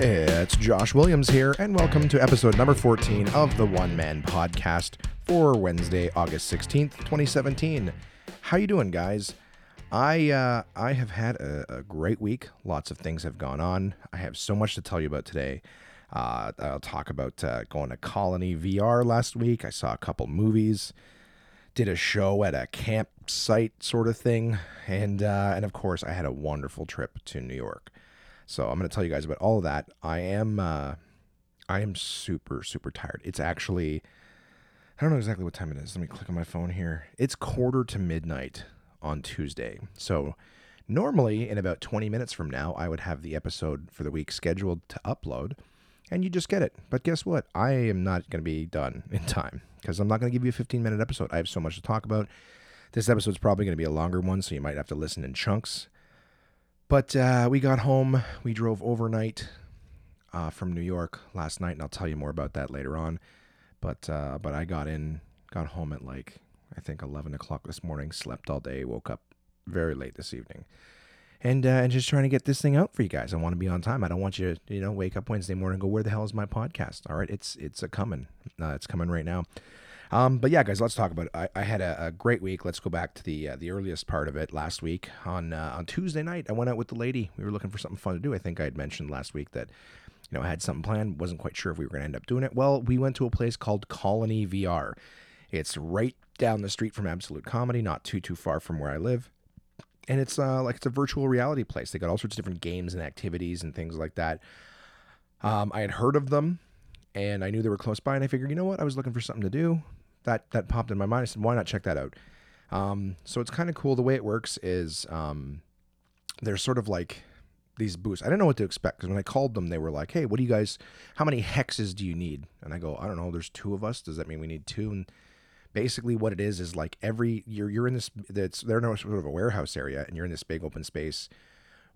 It's Josh Williams here, and welcome to episode number 14 of the One Man Podcast for Wednesday, August 16th, 2017. How you doing, guys? I uh, I have had a, a great week. Lots of things have gone on. I have so much to tell you about today. Uh, I'll talk about uh, going to Colony VR last week. I saw a couple movies, did a show at a campsite sort of thing, and uh, and of course I had a wonderful trip to New York. So I'm going to tell you guys about all of that. I am uh, I am super super tired. It's actually I don't know exactly what time it is. Let me click on my phone here. It's quarter to midnight on Tuesday. So normally in about 20 minutes from now, I would have the episode for the week scheduled to upload and you just get it. But guess what? I am not going to be done in time because I'm not going to give you a 15 minute episode. I have so much to talk about. This episode's probably going to be a longer one, so you might have to listen in chunks. But uh, we got home. We drove overnight uh, from New York last night, and I'll tell you more about that later on. But uh, but I got in, got home at like I think 11 o'clock this morning. Slept all day. Woke up very late this evening, and uh, and just trying to get this thing out for you guys. I want to be on time. I don't want you to you know wake up Wednesday morning and go where the hell is my podcast? All right, it's it's a coming. Uh, it's coming right now. Um, but yeah, guys, let's talk about it. I, I had a, a, great week. Let's go back to the uh, the earliest part of it last week on uh, on Tuesday night. I went out with the lady. We were looking for something fun to do. I think I had mentioned last week that you know I had something planned. wasn't quite sure if we were going to end up doing it. Well, we went to a place called Colony VR. It's right down the street from Absolute Comedy, not too too far from where I live. And it's uh, like it's a virtual reality place. They got all sorts of different games and activities and things like that. Um, I had heard of them, and I knew they were close by, and I figured, you know what, I was looking for something to do that that popped in my mind. I said, why not check that out? Um, so it's kind of cool. The way it works is um, there's sort of like these booths. I didn't know what to expect because when I called them, they were like, "Hey, what do you guys? How many hexes do you need?" And I go, "I don't know. There's two of us. Does that mean we need two? And basically, what it is is like every you're you're in this. That's they're in sort of a warehouse area, and you're in this big open space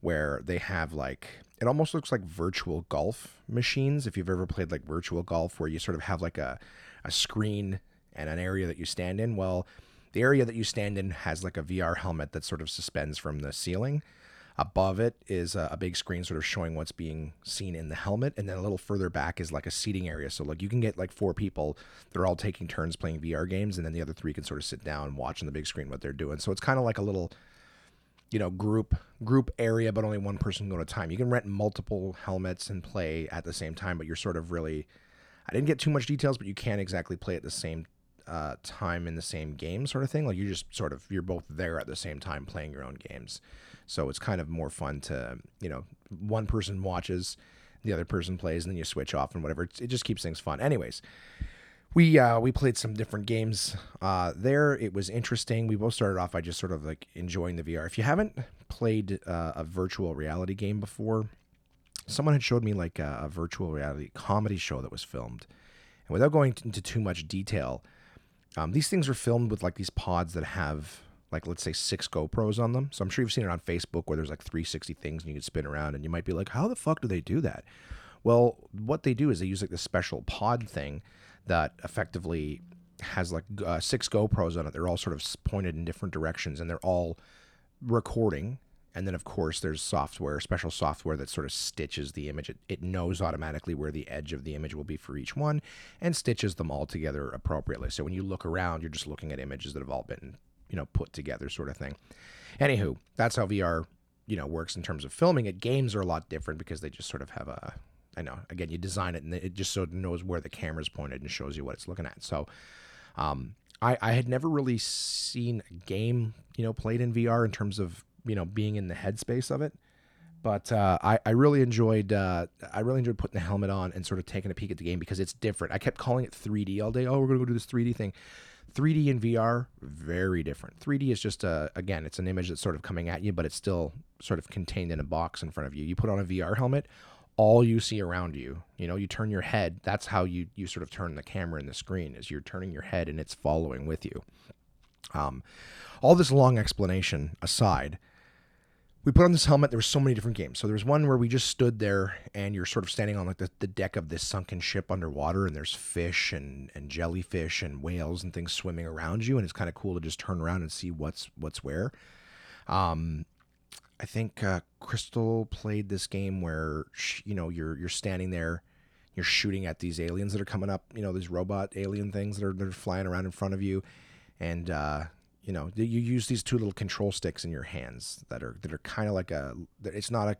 where they have like it almost looks like virtual golf machines. If you've ever played like virtual golf, where you sort of have like a a screen and an area that you stand in. Well, the area that you stand in has like a VR helmet that sort of suspends from the ceiling. Above it is a, big screen sort of showing what's being seen in the helmet. And then a little further back is like a seating area. So, like, you can get like four people. They're all taking turns playing VR games. And then the other three can sort of sit down and watch on the big screen what they're doing. So, it's kind of like a little, you know, group group area, but only one person can go at a time. You can rent multiple helmets and play at the same time, but you're sort of really. I didn't get too much details, but you can't exactly play at the same uh, time in the same game sort of thing. Like you just sort of you're both there at the same time playing your own games. So it's kind of more fun to you know one person watches, the other person plays, and then you switch off and whatever. It just keeps things fun. Anyways. We uh, we played some different games uh, there. It was interesting. We both started off by just sort of like enjoying the VR. If you haven't played uh, a virtual reality game before, someone had showed me like a, a virtual reality comedy show that was filmed. And without going into too much detail, um, these things are filmed with like these pods that have like let's say six GoPros on them. So I'm sure you've seen it on Facebook where there's like 360 things and you can spin around and you might be like, how the fuck do they do that? Well, what they do is they use like this special pod thing that effectively has like uh, six GoPros on it. They're all sort of pointed in different directions and they're all recording and then, of course, there's software, special software that sort of stitches the image. It, it knows automatically where the edge of the image will be for each one and stitches them all together appropriately. So when you look around, you're just looking at images that have all been, you know, put together, sort of thing. Anywho, that's how VR, you know, works in terms of filming it. Games are a lot different because they just sort of have a, I know, again, you design it and it just so it knows where the camera's pointed and shows you what it's looking at. So, um, I, I had never really seen a game, you know, played in VR in terms of you know being in the headspace of it. But uh, I, I really enjoyed uh, I really enjoyed putting the helmet on and sort of taking a peek at the game because it's different. I kept calling it 3D all day. Oh, we're gonna go do this 3D thing. 3D and VR, very different. 3D is just a again, it's an image that's sort of coming at you, but it's still sort of contained in a box in front of you. You put on a VR helmet, all you see around you. You know, you turn your head. That's how you you sort of turn the camera in the screen is you're turning your head and it's following with you. Um, all this long explanation aside, we put on this helmet. There were so many different games. So there was one where we just stood there and you're sort of standing on like the, the deck of this sunken ship underwater, and there's fish and, and jellyfish and whales and things swimming around you, and it's kind of cool to just turn around and see what's what's where. Um, I think uh, Crystal played this game where she, you know you're you're standing there, you're shooting at these aliens that are coming up, you know these robot alien things that are that are flying around in front of you, and uh, you know you use these two little control sticks in your hands that are that are kind of like a it's not a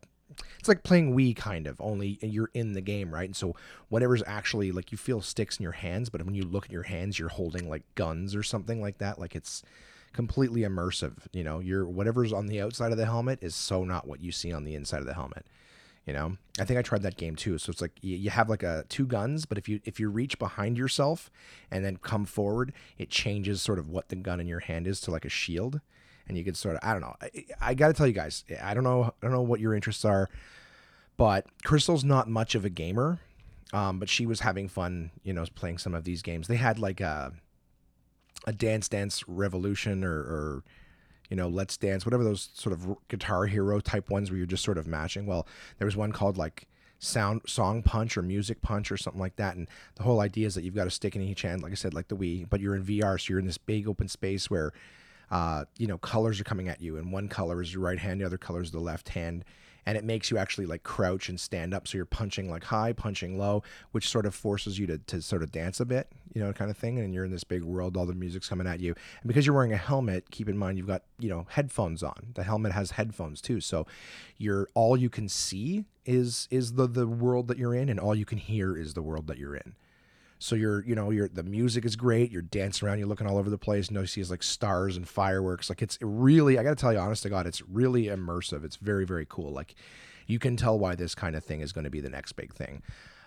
it's like playing Wii kind of only you're in the game right? And so whatever's actually like you feel sticks in your hands but when you look at your hands you're holding like guns or something like that like it's completely immersive you know? You're whatever's on the outside of the helmet is so not what you see on the inside of the helmet you know, I think I tried that game too. So it's like you, have like a two guns, but if you if you reach behind yourself and then come forward, it changes sort of what the gun in your hand is to like a shield, and you can sort of I don't know. I, I got to tell you guys, I don't know I don't know what your interests are, but Crystal's not much of a gamer, um, but she was having fun, you know, playing some of these games. They had like a a Dance Dance Revolution or, or you know, Let's Dance, whatever those sort of guitar hero type ones where you're just sort of matching. Well, there was one called like sound song punch or music punch or something like that and the whole idea is that you've got a stick in each hand like i said like the wii but you're in vr so you're in this big open space where uh, you know colors are coming at you and one color is your right hand the other color is the left hand and it makes you actually like crouch and stand up so you're punching like high punching low which sort of forces you to, to sort of dance a bit you know kind of thing and you're in this big world all the music's coming at you. And because you're wearing a helmet keep in mind you've got you know headphones on. The helmet has headphones too so you're all you can see is is the the world that you're in and all you can hear is the world that you're in so you're, you know, you're the music is great. You're dancing around. You're looking all over the place. Know, you see like stars and fireworks. Like it's really, I got to tell you, honest to God, it's really immersive. It's very, very cool. Like you can tell why this kind of thing is going to be the next big thing.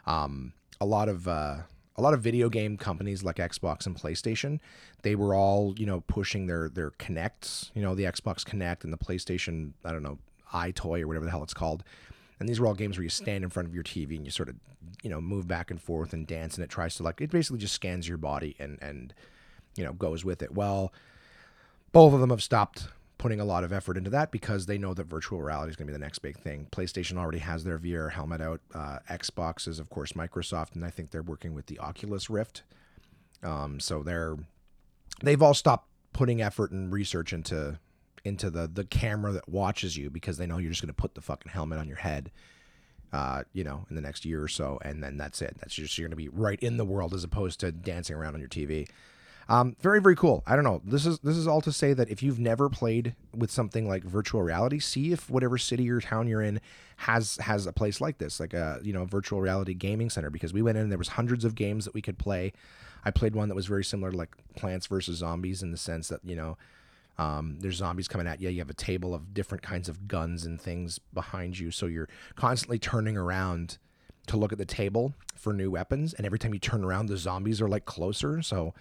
Um, a lot of uh, a lot of video game companies like Xbox and PlayStation, they were all you know pushing their their Kinects, you know, the Xbox Kinect and the PlayStation, I don't know, EyeToy or whatever the hell it's called and these are all games where you stand in front of your TV and you sort of, you know, move back and forth and dance, and it tries to like it basically just scans your body and and you know goes with it. Well, both of them have stopped putting a lot of effort into that because they know that virtual reality is going to be the next big thing. PlayStation already has their VR helmet out. Uh, Xbox is, of course, Microsoft, and I think they're working with the Oculus Rift. Um, so they're they've all stopped putting effort and research into into the the camera that watches you because they know you're just going to put the fucking helmet on your head uh, you know, in the next year or so, and then that's it. That's just you're going to be right in the world as opposed to dancing around on your TV. Um, very very cool. I don't know. This is this is all to say that if you've never played with something like virtual reality, see if whatever city or town you're in has has a place like this, like a you know virtual reality gaming center. Because we went in, and there was hundreds of games that we could play. I played one that was very similar to like Plants vs Zombies in the sense that you know um, there's zombies coming at you. You have a table of different kinds of guns and things behind you. So you're constantly turning around to look at the table for new weapons. And every time you turn around, the zombies are like closer. So,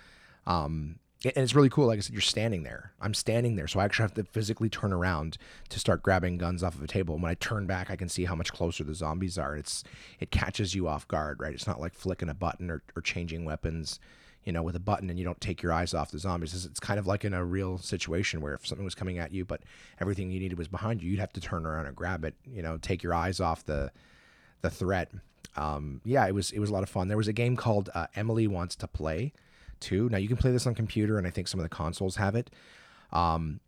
um, and it's really cool. Like I said, you're standing there. I'm standing there. So I actually have to physically turn around to start grabbing guns off of a table. And when I turn back, I can see how much closer the zombies are. It's, it catches you off guard, right? It's not like flicking a button or, or changing weapons you know, with a button and you don't take your eyes off the zombies. It's kind of like in a real situation where if something was coming at you, but everything you needed was behind you, you'd have to turn around and grab it. You know, take your eyes off the the threat. Um, yeah, it was it was a lot of fun. There was a game called uh, Emily Wants to Play, too. Now you can play this on computer, and I think some of the consoles have it. Um,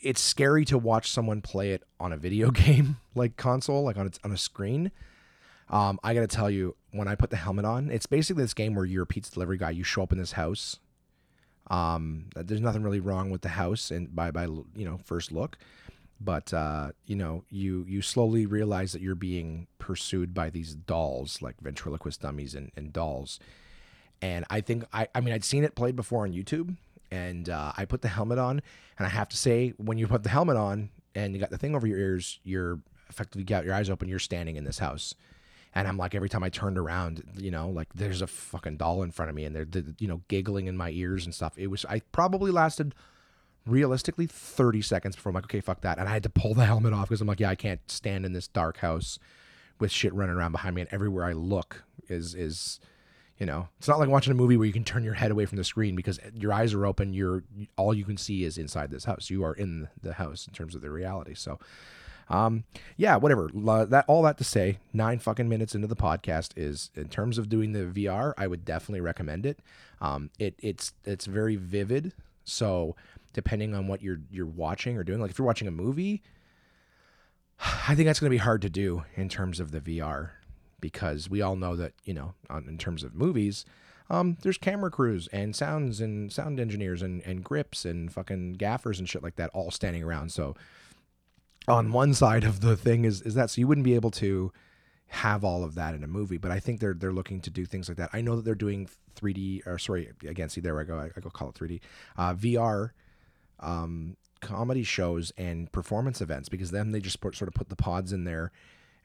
it's scary to watch someone play it on a video game like console, like on its on a screen. Um, I got to tell you, when I put the helmet on, it's basically this game where you're a pizza delivery guy. You show up in this house. Um, there's nothing really wrong with the house, and by by you know first look, but uh, you know you you slowly realize that you're being pursued by these dolls, like ventriloquist dummies and, and dolls. And I think I I mean I'd seen it played before on YouTube, and uh, I put the helmet on, and I have to say when you put the helmet on and you got the thing over your ears, you're effectively got your eyes open. You're standing in this house and I'm like every time I turned around, you know, like there's a fucking doll in front of me, and they're, they're you know giggling in my ears and stuff. It was I probably lasted realistically 30 seconds before I'm like, okay, fuck that, and I had to pull the helmet off because I'm like, yeah, I can't stand in this dark house with shit running around behind me, and everywhere I look is is you know. It's not like watching a movie where you can turn your head away from the screen because your eyes are open you're all you can see is inside this house. You are in the house in terms of the reality. So Um, yeah, whatever. That all that to say, nine fucking minutes into the podcast is in terms of doing the VR. I would definitely recommend it. Um, it it's it's very vivid. So depending on what you're you're watching or doing, like if you're watching a movie, I think that's going to be hard to do in terms of the VR because we all know that you know on, in terms of movies um, there's camera crews and sounds and sound engineers and, and grips and fucking gaffers and shit like that all standing around. So on one side of the thing is is that so you wouldn't be able to have all of that in a movie, but I think they're they're looking to do things like that. I know that they're doing 3D or sorry again see there I go I, I go call it 3D uh, VR um, comedy shows and performance events because then they just put, sort of put the pods in there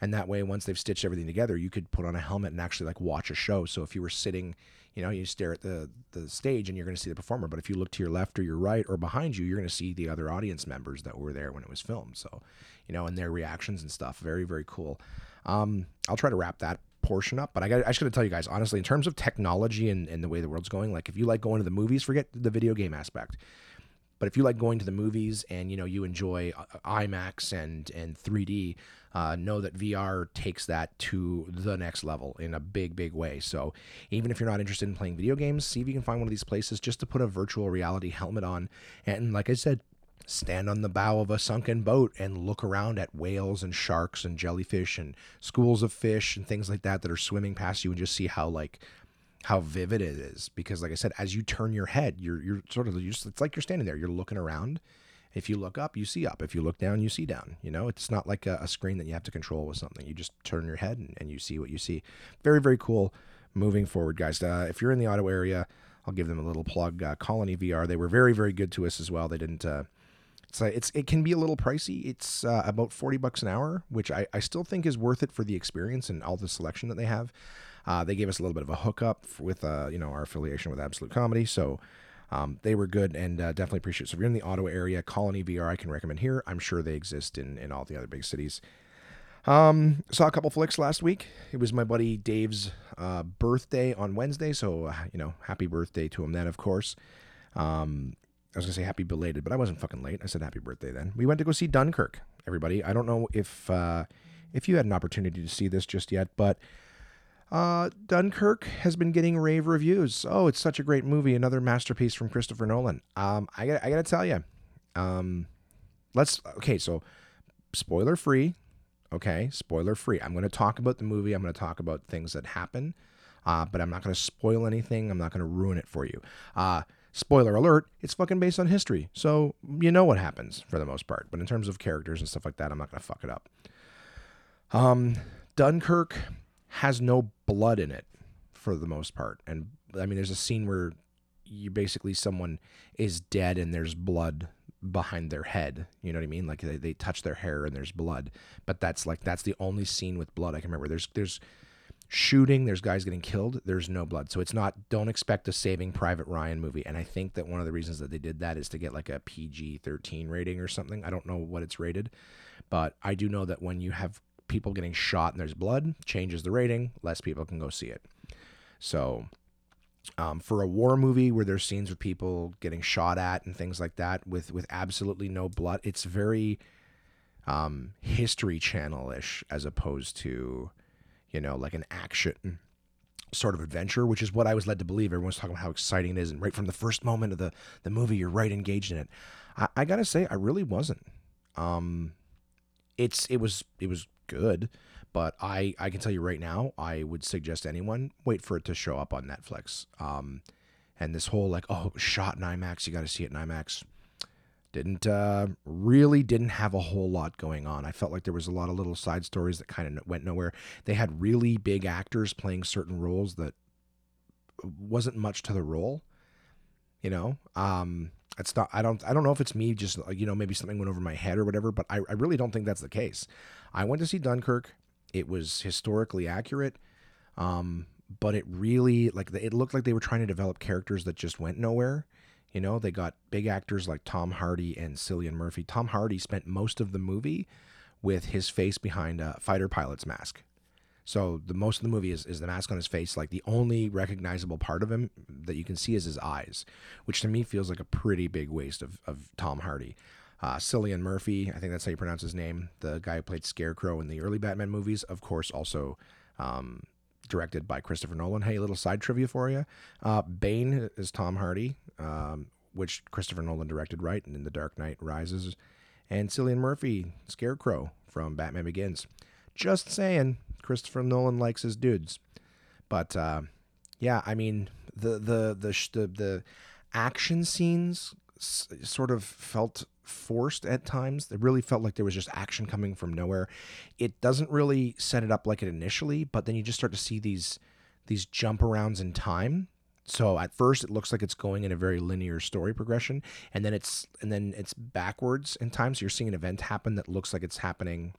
and that way once they've stitched everything together you could put on a helmet and actually like watch a show. So if you were sitting you know you stare at the the stage and you're going to see the performer but if you look to your left or your right or behind you you're going to see the other audience members that were there when it was filmed. So you know and their reactions and stuff. Very very cool. Um, i'll try to wrap that portion up but i got i just got to tell you guys honestly in terms of technology and, and the way the world's going like if you like going to the movies forget the video game aspect. But if you like going to the movies and you know you enjoy uh, IMAX and and 3D, uh, know that VR takes that to the next level in a big big way. So even if you're not interested in playing video games, see if you can find one of these places just to put a virtual reality helmet on and like I said, stand on the bow of a sunken boat and look around at whales and sharks and jellyfish and schools of fish and things like that that are swimming past you and just see how like how vivid it is because like i said as you turn your head you're you're sort of you're just, it's like you're standing there you're looking around if you look up you see up. If you look down you see down. You know it's not like a, a screen that you have to control with something. You just turn your head and, and you see what you see. Very very cool. Moving forward guys. Uh, if you're in the Ottawa area i'll give them a little plug. Uh, colony vr they were very very good to us as well. They didn't uh, it's, it's it can be a little pricey. It's uh, about forty bucks an hour, which I, I still think is worth it for the experience and all the selection that they have. Uh, they gave us a little bit of a hookup with uh, you know our affiliation with Absolute Comedy, so um, they were good and uh, definitely appreciate. It. So if you're in the Ottawa area, Colony VR I can recommend here. I'm sure they exist in in all the other big cities. Um, saw a couple flicks last week. It was my buddy Dave's uh, birthday on Wednesday, so uh, you know, happy birthday to him then, of course. Um, I was gonna say happy belated, but I wasn't fucking late. I said happy birthday then. We went to go see Dunkirk. Everybody, I don't know if uh, if you had an opportunity to see this just yet, but uh, Dunkirk has been getting rave reviews. Oh, it's such a great movie, another masterpiece from Christopher Nolan. Um, I got I got to tell you, um, let's okay. So, spoiler free. Okay, spoiler free. I'm to talk about the movie. I'm to talk about things that happen, uh, but I'm not to spoil anything. I'm not to ruin it for you. Uh, spoiler alert, it's fucking based on history. So you know what happens for the most part. But in terms of characters and stuff like that, I'm not going to fuck it up. Um, Dunkirk has no blood in it for the most part. And I mean, there's a scene where you basically someone is dead and there's blood behind their head. You know what I mean? Like they, they touch their hair and there's blood. But that's like that's the only scene with blood I can remember. There's there's shooting, there's guys getting killed, there's no blood. So it's not don't expect a saving Private Ryan movie. And I think that one of the reasons that they did that is to get like a PG 13 rating or something. I don't know what it's rated, but I do know that when you have people getting shot and there's blood, changes the rating, less people can go see it. So, um, for a war movie where there's scenes with people getting shot at and things like that with with absolutely no blood, it's very um, History Channel ish as opposed to, you know, like an action sort of adventure, which is what I was led to believe. Everyone's talking about how exciting it is, and right from the first moment of the the movie, you're right engaged in it. I, I gotta say, I really wasn't. Um, it's it was it was good. But I, I can tell you right now, I would suggest anyone wait for it to show up on Netflix. Um, and this whole like, oh, shot in IMAX, you got to see it in IMAX. Didn't uh, really didn't have a whole lot going on. I felt like there was a lot of little side stories that kind of went nowhere. They had really big actors playing certain roles that wasn't much to the role. You know, um, it's not. I don't. I don't know if it's me. Just you know, maybe something went over my head or whatever. But I, I really don't think that's the case. I went to see Dunkirk. It was historically accurate, um, but it really like it looked like they were trying to develop characters that just went nowhere. You know, they got big actors like Tom Hardy and Cillian Murphy. Tom Hardy spent most of the movie with his face behind a fighter pilot's mask. So the most of the movie is, is the mask on his face. Like the only recognizable part of him that you can see is his eyes, which to me feels like a pretty big waste of, of Tom Hardy. Uh, Cillian Murphy, I think that's how you pronounce his name, the guy who played Scarecrow in the early Batman movies, of course, also um, directed by Christopher Nolan. Hey, a little side trivia for you. Uh, Bane is Tom Hardy, um, which Christopher Nolan directed, right? And in The Dark Knight Rises. And Cillian Murphy, Scarecrow from Batman Begins. Just saying, Christopher Nolan likes his dudes. But uh, yeah, I mean, the the the the, the action scenes s- sort of felt forced at times. It really felt like there was just action coming from nowhere. It doesn't really set it up like it initially, but then you just start to see these these jump arounds in time. So at first it looks like it's going in a very linear story progression, and then it's and then it's backwards in time. So you're seeing an event happen that looks like it's happening.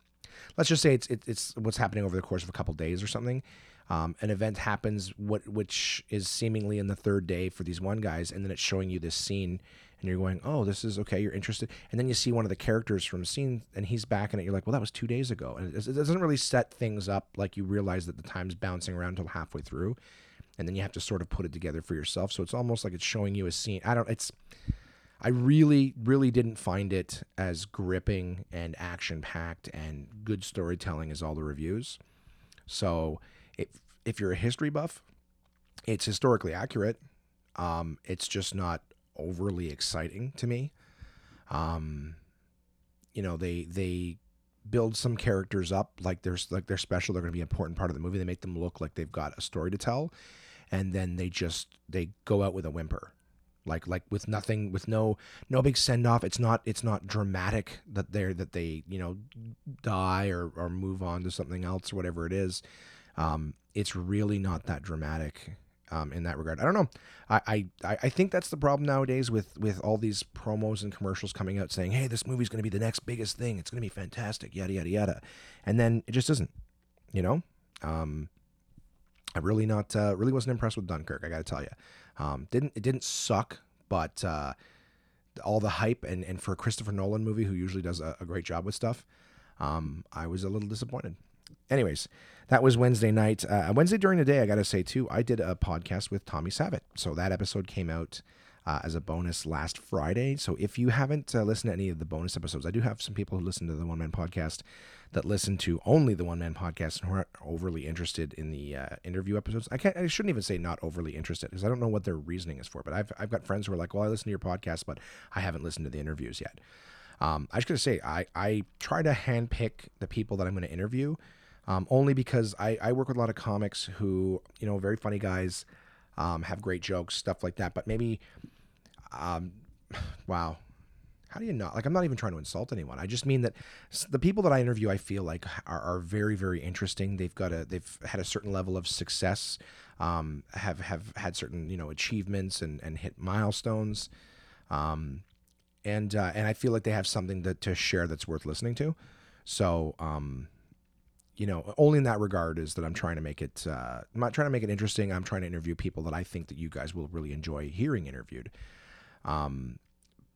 Let's just say it's it, it's what's happening over the course of a couple days or something. Um, an event happens what which is seemingly in the third day for these one guys, and then it's showing you this scene and you're going, oh, this is okay. You're interested, and then you see one of the characters from a scene, and he's back in it. You're like, well, that was two days ago, and it, it doesn't really set things up like you realize that the time's bouncing around until halfway through, and then you have to sort of put it together for yourself. So it's almost like it's showing you a scene. I don't. It's. I really, really didn't find it as gripping and action packed and good storytelling as all the reviews. So, if if you're a history buff, it's historically accurate. Um, it's just not overly exciting to me. Um, you know, they they build some characters up like there's like they're special. They're going to be an important part of the movie. They make them look like they've got a story to tell, and then they just they go out with a whimper, like like with nothing, with no no big send off. It's not it's not dramatic that they're that they you know die or or move on to something else or whatever it is. Um, it's really not that dramatic um, in that regard. I don't know. I, I I think that's the problem nowadays with with all these promos and commercials coming out saying, "Hey, this movie's going to be the next biggest thing. It's going to be fantastic." Yada yada yada, and then it just isn't. You know. Um, I really not uh, really wasn't impressed with Dunkirk. I got to tell you, um, didn't it didn't suck, but uh, all the hype and and for a Christopher Nolan movie who usually does a, a great job with stuff, um, I was a little disappointed. Anyways, that was Wednesday night. Uh, Wednesday during the day, I got to say too, I did a podcast with Tommy Savitt. So that episode came out uh, as a bonus last Friday. So if you haven't uh, listened to any of the bonus episodes, I do have some people who listen to the One Man Podcast that listen to only the One Man Podcast and who aren't overly interested in the uh, interview episodes. I can't. I shouldn't even say not overly interested because I don't know what their reasoning is for. But I've I've got friends who are like, well, I listen to your podcast, but I haven't listened to the interviews yet. Um, I was going to say I I try to handpick the people that I'm going to interview um, only because I, I work with a lot of comics who, you know, very funny guys, um, have great jokes, stuff like that. But maybe, um, wow, how do you not? Like, I'm not even trying to insult anyone. I just mean that the people that I interview, I feel like are, are very, very interesting. They've got a, they've had a certain level of success, um, have have had certain, you know, achievements and and hit milestones, um, and uh, and I feel like they have something that to share that's worth listening to. So, um, you know, only in that regard is that I'm trying to make it. Uh, I'm not trying to make it interesting. I'm trying to interview people that I think that you guys will really enjoy hearing interviewed. Um,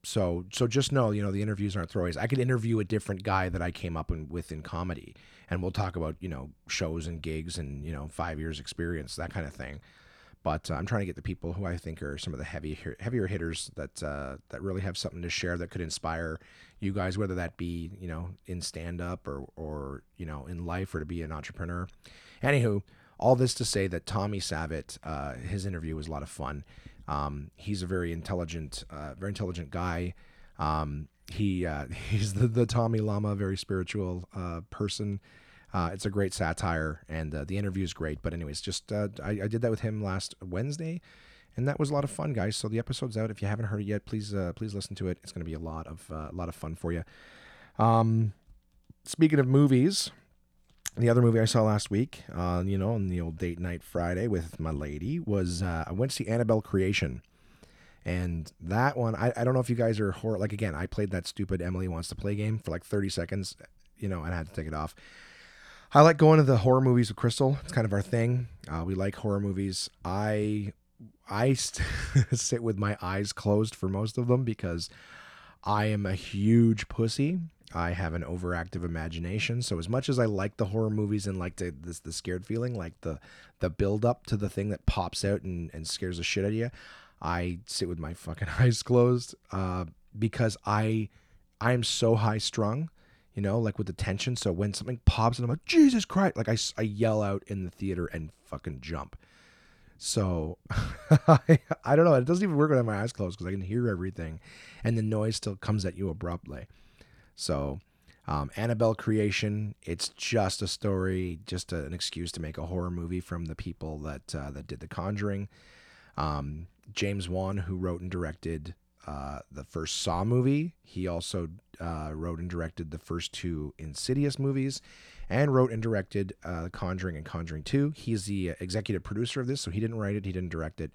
so so just know, you know, the interviews aren't throwaways. I could interview a different guy that I came up in, with in comedy, and we'll talk about you know shows and gigs and you know five years experience that kind of thing. But uh, I'm trying to get the people who I think are some of the heavy heavier hitters that uh, that really have something to share that could inspire you guys, whether that be you know in stand up or or you know in life or to be an entrepreneur. Anywho, all this to say that Tommy Savitt, uh, his interview was a lot of fun. Um, he's a very intelligent, uh, very intelligent guy. Um, he uh, he's the, the Tommy Lama, very spiritual uh, person. Uh, it's a great satire, and uh, the interview is great. But anyways, just uh, I, I, did that with him last Wednesday, and that was a lot of fun, guys. So the episode's out. If you haven't heard it yet, please please listen to it. It's going to be a lot of a lot of fun for you. Um, speaking of movies, the other movie I saw last week, uh, you know, on the old date night Friday with my lady, was I went to see Annabelle Creation. And that one, I, I don't know if you guys are horror. Like, again, I played that stupid Emily Wants to Play game for like 30 seconds, you know, and I had to take it off. I like going to the horror movies with Crystal. It's kind of our thing. Uh, we like horror movies. I I sit with my eyes closed for most of them because I am a huge pussy. I have an overactive imagination. So as much as I like the horror movies and like the the scared feeling, like the the build up to the thing that pops out and, and scares the shit out of you, I sit with my fucking eyes closed uh, because I I am so high strung, you know, like with the tension. So when something pops and I'm like, Jesus Christ, like I, I yell out in the theater and fucking jump. So I, I don't know. It doesn't even work when I have my eyes closed because I can hear everything and the noise still comes at you abruptly. So um, Annabelle Creation, it's just a story, just a, an excuse to make a horror movie from the people that uh, that did The Conjuring. Um, James Wan, who wrote and directed uh, the first Saw movie. He also uh, wrote and directed the first two Insidious movies and wrote and directed uh, Conjuring and Conjuring 2. He's the executive producer of this, so he didn't write it, he didn't direct it.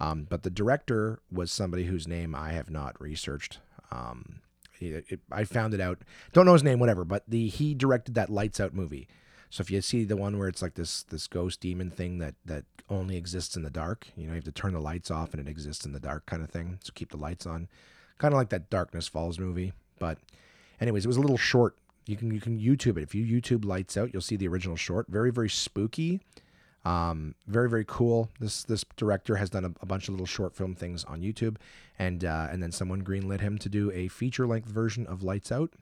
Um, but the director was somebody whose name I have not researched. Um, it, I found it out. Don't know his name, whatever. But the he directed that Lights Out movie. So if you see the one where it's like this this ghost demon thing that that only exists in the dark, you know, you have to turn the lights off and it exists in the dark kind of thing. So keep the lights on, kind of like that Darkness Falls movie. But anyways, it was a little short. You can you can YouTube it. If you YouTube Lights Out, you'll see the original short. Very very spooky. Um, very very cool. This this director has done a, a, bunch of little short film things on YouTube, and uh, and then someone greenlit him to do a feature length version of Lights Out,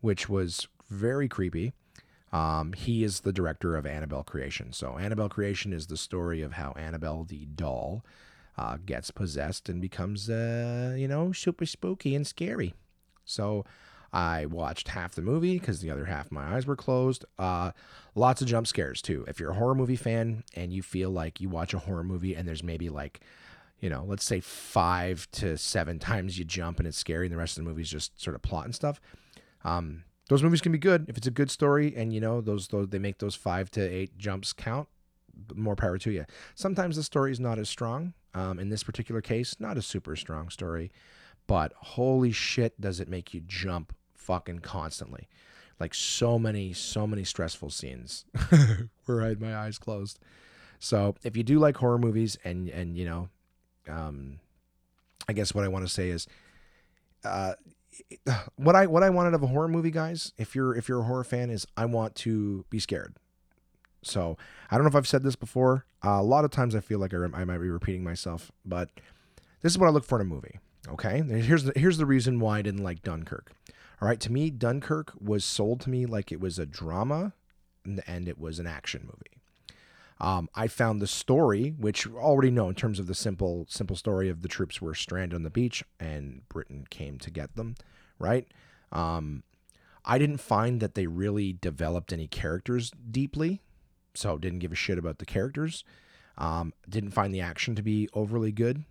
which was very creepy. Um, he is the director of Annabelle Creation. So, Annabelle Creation is the story of how Annabelle the doll uh, gets possessed and becomes, uh, you know, super spooky and scary. So, I watched half the movie because the other half my eyes were closed. Uh, lots of jump scares too. If you're a horror movie fan and you feel like you watch a horror movie and there's maybe like, you know, let's say five to seven times you jump and it's scary and the rest of the movie is just sort of plot and stuff. Um, those movies can be good if it's a good story and you know those, those they make those five to eight jumps count more power to you sometimes the story is not as strong um, in this particular case not a super strong story but holy shit does it make you jump fucking constantly like so many so many stressful scenes where i had my eyes closed so if you do like horror movies and and you know um i guess what i want to say is uh what I what I wanted of a horror movie, guys, if you're if you're a horror fan, is I want to be scared. So I don't know if I've said this before. Uh, a lot of times I feel like I, I might be repeating myself, but this is what I look for in a movie. Okay, here's the here's the reason why I didn't like Dunkirk. All right, to me, Dunkirk was sold to me like it was a drama, and it was an action movie. Um, I found the story, which already know in terms of the simple simple story of the troops were stranded on the beach and Britain came to get them, right? Um, I didn't find that they really developed any characters deeply, so didn't give a shit about the characters. Um, didn't find the action to be overly good.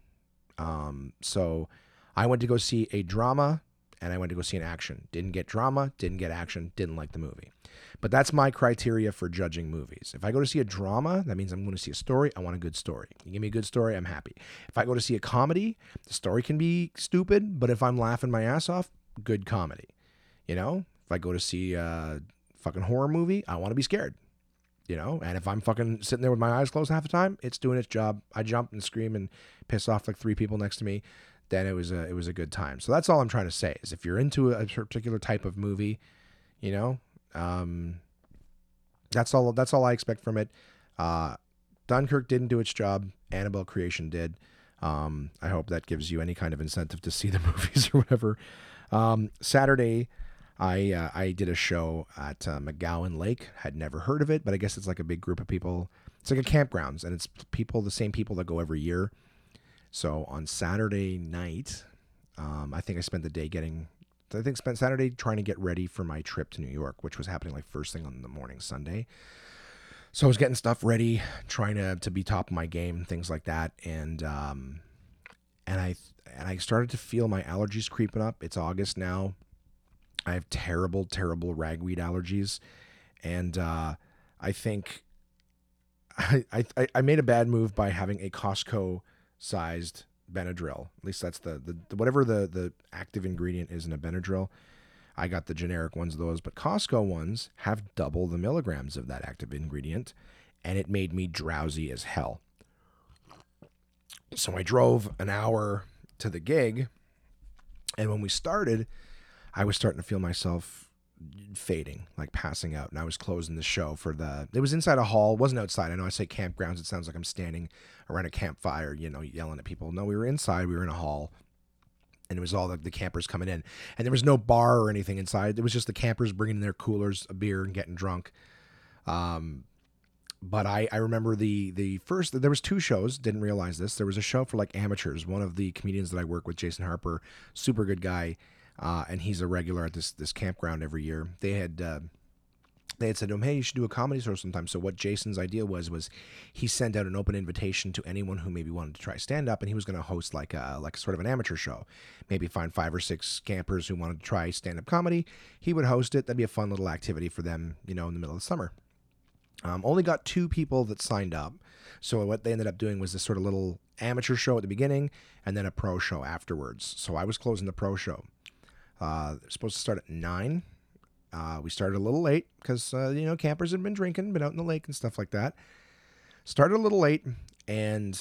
Um, so I went to go see a drama and I went to go see an action. Didn't get drama, didn't get action, didn't like the movie. But that's my criteria for judging movies. If I go to see a drama, that means I'm going to see a story. I want a good story. You give me a good story, I'm happy. If I go to see a comedy, the story can be stupid, but if I'm laughing my ass off, good comedy. You know, if I go to see a fucking horror movie, I want to be scared. You know, and if I'm fucking sitting there with my eyes closed half the time, it's doing its job. I jump and scream and piss off like three people next to me. Then it was a it was a good time. So that's all I'm trying to say is if you're into a particular type of movie, you know, um, that's all. That's all I expect from it. Uh, Dunkirk didn't do its job. Annabelle Creation did. Um, I hope that gives you any kind of incentive to see the movies or whatever. Um, Saturday, I uh, I did a show at uh, McGowan Lake. Had never heard of it, but I guess it's like a big group of people. It's like a campgrounds, and it's people, the same people that go every year. So on Saturday night, um, I think I spent the day getting I think spent Saturday trying to get ready for my trip to New York, which was happening like first thing on the morning Sunday. So I was getting stuff ready, trying to to be top of my game, things like that, and um, and I and I started to feel my allergies creeping up. It's August now. I have terrible, terrible ragweed allergies, and uh, I think I, I I made a bad move by having a Costco sized Benadryl. At least that's the, the, the whatever the the active ingredient is in a Benadryl. I got the generic ones of those, but Costco ones have double the milligrams of that active ingredient, and it made me drowsy as hell. So I drove an hour to the gig, and when we started, I was starting to feel myself fading, like passing out. And I was closing the show for the. It was inside a hall, it wasn't outside. I know I say campgrounds. It sounds like I'm standing around a campfire, you know, yelling at people. No, we were inside. We were in a hall, and it was all the, the campers coming in, and there was no bar or anything inside. It was just the campers bringing their coolers of beer and getting drunk. Um, but I, I remember the the first there was two shows didn't realize this there was a show for like amateurs one of the comedians that I work with Jason Harper super good guy uh, and he's a regular at this this campground every year they had uh, they had said to him hey you should do a comedy show sometime so what Jason's idea was was he sent out an open invitation to anyone who maybe wanted to try stand up and he was going to host like a like sort of an amateur show maybe find five or six campers who wanted to try stand up comedy he would host it that'd be a fun little activity for them you know in the middle of the summer um, only got two people that signed up. So what they ended up doing was this sort of little amateur show at the beginning and then a pro show afterwards. So I was closing the pro show. Uh, supposed to start at nine. Uh, we started a little late because uh, you know campers had been drinking, been out in the lake and stuff like that. Started a little late, and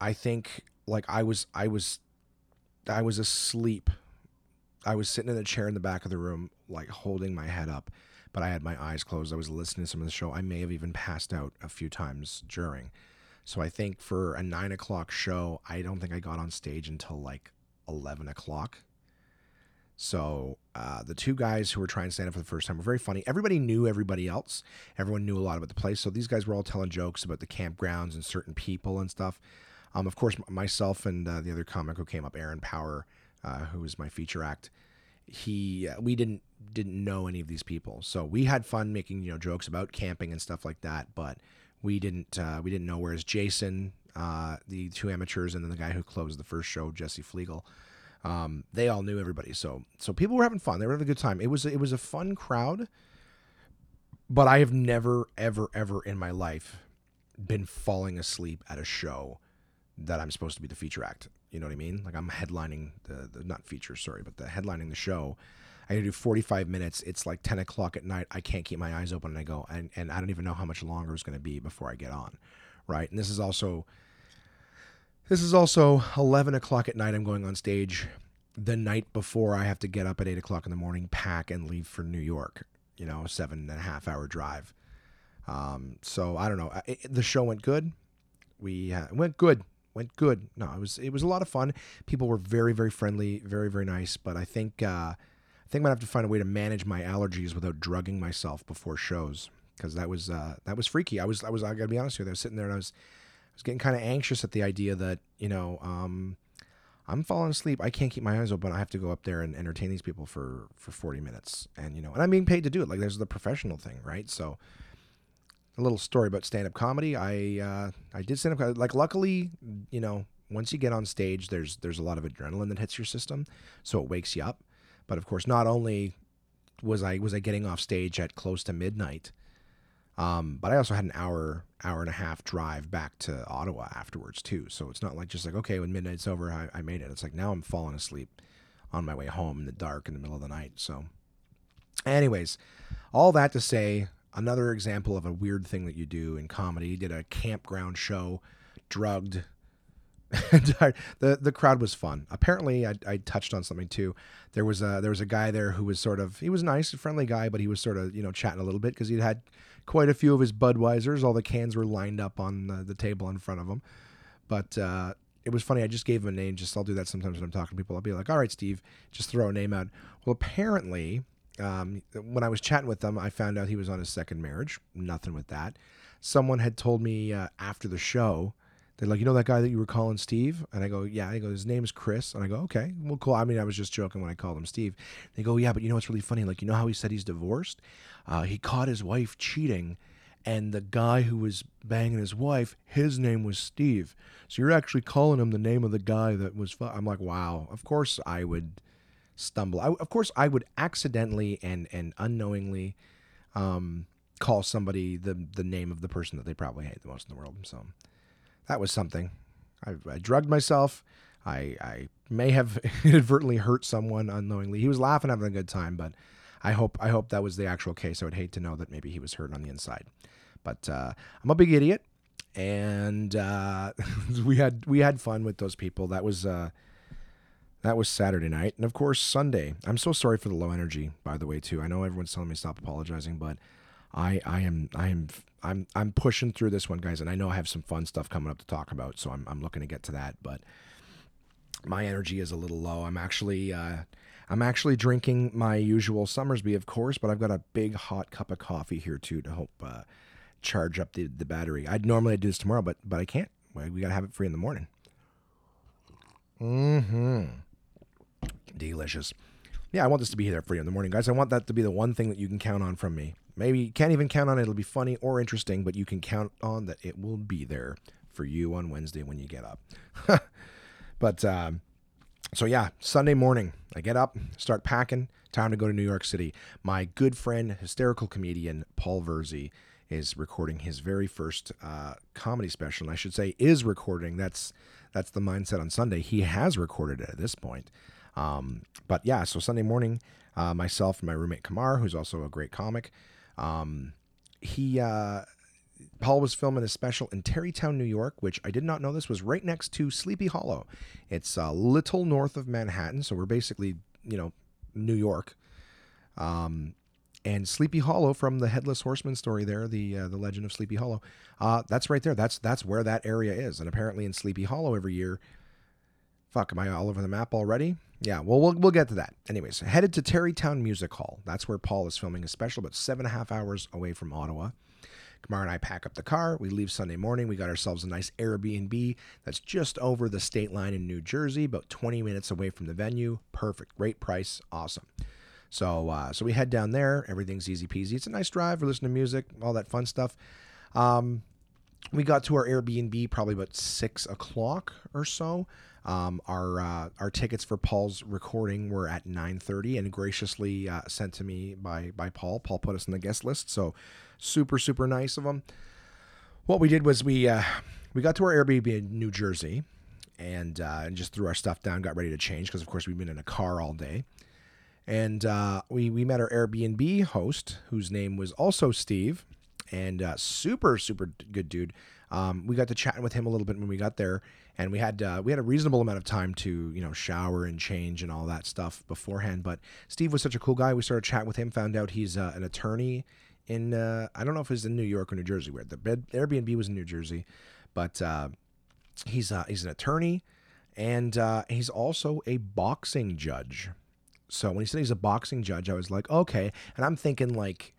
I think like I was I was I was asleep. I was sitting in a chair in the back of the room, like holding my head up but I had my eyes closed. I was listening to some of the show. I may have even passed out a few times during. So I think for a nine o'clock show, I don't think I got on stage until like 11 o'clock. So uh, the two guys who were trying to stand up for the first time were very funny. Everybody knew everybody else. Everyone knew a lot about the place. So these guys were all telling jokes about the campgrounds and certain people and stuff. Um, of course, myself and uh, the other comic who came up, Aaron Power, uh, who was my feature act, he uh, we didn't didn't know any of these people, so we had fun making you know jokes about camping and stuff like that. But we didn't uh, we didn't know. Whereas Jason, uh, the two amateurs, and then the guy who closed the first show, Jesse Flegel, um, they all knew everybody. So so people were having fun. They were having a good time. It was it was a fun crowd. But I have never ever ever in my life been falling asleep at a show that I'm supposed to be the feature act. You know what I mean? Like I'm headlining the, the not feature, sorry, but the headlining the show. I gotta do 45 minutes. It's like 10 o'clock at night. I can't keep my eyes open, and I go, and, and I don't even know how much longer it's going to be before I get on, right? And this is also, this is also 11 o'clock at night. I'm going on stage the night before I have to get up at 8 o'clock in the morning, pack, and leave for New York. You know, seven and a half hour drive. Um, so I don't know. It, the show went good. We uh, went good went good. No, it was it was a lot of fun. People were very very friendly, very very nice. But I think uh, I think I'm gonna have to find a way to manage my allergies without drugging myself before shows because that was uh, that was freaky. I was I was I gotta be honest with you. I was sitting there and I was I was getting kind of anxious at the idea that you know um, I'm falling asleep. I can't keep my eyes open. I have to go up there and entertain these people for for 40 minutes, and you know, and I'm being paid to do it. Like there's the professional thing, right? So a little story about stand up comedy. I uh, I did stand up like luckily, you know, once you get on stage, there's there's a lot of adrenaline that hits your system, so it wakes you up. But of course, not only was I was I getting off stage at close to midnight, um, but I also had an hour hour and a half drive back to Ottawa afterwards too. So it's not like just like okay, when midnight's over, I, I made it. It's like now I'm falling asleep on my way home in the dark in the middle of the night. So, anyways, all that to say, another example of a weird thing that you do in comedy. You did a campground show, drugged. the the crowd was fun. Apparently, I, I touched on something too. There was a there was a guy there who was sort of he was nice, friendly guy, but he was sort of you know chatting a little bit because he'd had quite a few of his Budweisers. All the cans were lined up on the, the table in front of him. But uh, it was funny. I just gave him a name. Just I'll do that sometimes when I'm talking to people. I'll be like, "All right, Steve," just throw a name out. Well, apparently um, when I was chatting with them, I found out he was on his second marriage. Nothing with that. Someone had told me uh, after the show, they're like, you know that guy that you were calling Steve? And I go, yeah. I go, his name is Chris. And I go, okay, well, cool. I mean, I was just joking when I called him Steve. They go, yeah, but you know what's really funny? Like, you know how he said he's divorced? Uh, he caught his wife cheating, and the guy who was banging his wife, his name was Steve. So you're actually calling him the name of the guy that was. Fu-. I'm like, wow. Of course I would stumble. I, of course, I would accidentally and and unknowingly um, call somebody the the name of the person that they probably hate the most in the world. So that was something. I, I drugged myself. I I may have inadvertently hurt someone unknowingly. He was laughing, having a good time, but I hope I hope that was the actual case. I would hate to know that maybe he was hurt on the inside. But uh, I'm a big idiot, and uh, we had we had fun with those people. That was. Uh, that was Saturday night. And of course, Sunday. I'm so sorry for the low energy, by the way, too. I know everyone's telling me to stop apologizing, but I I am I am I'm I'm pushing through this one, guys, and I know I have some fun stuff coming up to talk about, so I'm I'm looking to get to that. But my energy is a little low. I'm actually uh, I'm actually drinking my usual Somersby, of course, but I've got a big hot cup of coffee here too to help uh, charge up the, the battery. I'd normally do this tomorrow, but but I can't. We gotta have it free in the morning. Mm-hmm. Delicious. Yeah, I want this to be there for you in the morning, guys. I want that to be the one thing that you can count on from me. Maybe you can't even count on it, it'll be funny or interesting, but you can count on that it will be there for you on Wednesday when you get up. but um, so yeah, Sunday morning, I get up, start packing, time to go to New York City. My good friend, hysterical comedian Paul Virzi, is recording his very first uh, comedy special. And I should say is recording. That's that's the mindset on Sunday. He has recorded it at this point. Um, but yeah, so Sunday morning, uh, myself and my roommate Kamar, who's also a great comic, um, he uh, Paul was filming a special in Tarrytown, New York, which I did not know this was right next to Sleepy Hollow. It's a little north of Manhattan, so we're basically, you know, New York. Um, and Sleepy Hollow from the Headless Horseman story there, the uh, the Legend of Sleepy Hollow. Uh, that's right there. That's that's where that area is. And apparently in Sleepy Hollow every year. Fuck, am I all over the map already? Yeah, well, we'll we'll get to that. Anyways, headed to Tarrytown Music Hall. That's where Paul is filming a special, about seven and a half hours away from Ottawa. Kamar and I pack up the car. We leave Sunday morning. We got ourselves a nice Airbnb that's just over the state line in New Jersey, about 20 minutes away from the venue. Perfect. Great price. Awesome. So, uh, so we head down there. Everything's easy peasy. It's a nice drive. We're listening to music, all that fun stuff. Um, we got to our Airbnb probably about six o'clock or so. Um, our uh, our tickets for Paul's recording were at 9:30 and graciously uh, sent to me by by Paul. Paul put us on the guest list, so super super nice of him. What we did was we uh, we got to our Airbnb in New Jersey, and uh, and just threw our stuff down, got ready to change because of course we've been in a car all day, and uh, we we met our Airbnb host whose name was also Steve, and uh, super super good dude. Um, we got to chatting with him a little bit when we got there, and we had uh, we had a reasonable amount of time to you know shower and change and all that stuff beforehand. But Steve was such a cool guy. We started chatting with him. Found out he's uh, an attorney in uh, I don't know if it's in New York or New Jersey. Where the Airbnb was in New Jersey, but uh, he's uh, he's an attorney, and uh, he's also a boxing judge. So when he said he's a boxing judge, I was like, okay. And I'm thinking like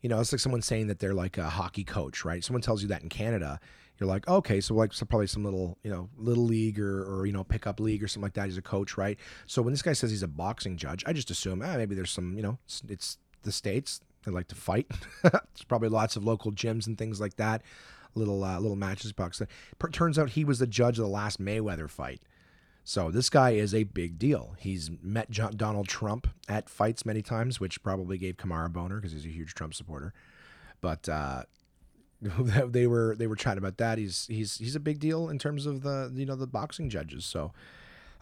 you know, it's like someone saying that they're like a hockey coach, right? Someone tells you that in Canada, you're like, okay, so like so probably some little, you know, little league or, or you know, pickup league or something like that. He's a coach, right? So when this guy says he's a boxing judge, I just assume, ah, maybe there's some, you know, it's, it's the states they like to fight. There's probably lots of local gyms and things like that, little uh, little matches box. Turns out he was the judge of the last Mayweather fight. So this guy is a big deal. He's met John, Donald Trump at fights many times, which probably gave Kamara boner because he's a huge Trump supporter. But uh, they were they were chatting about that. He's he's he's a big deal in terms of the you know the boxing judges. So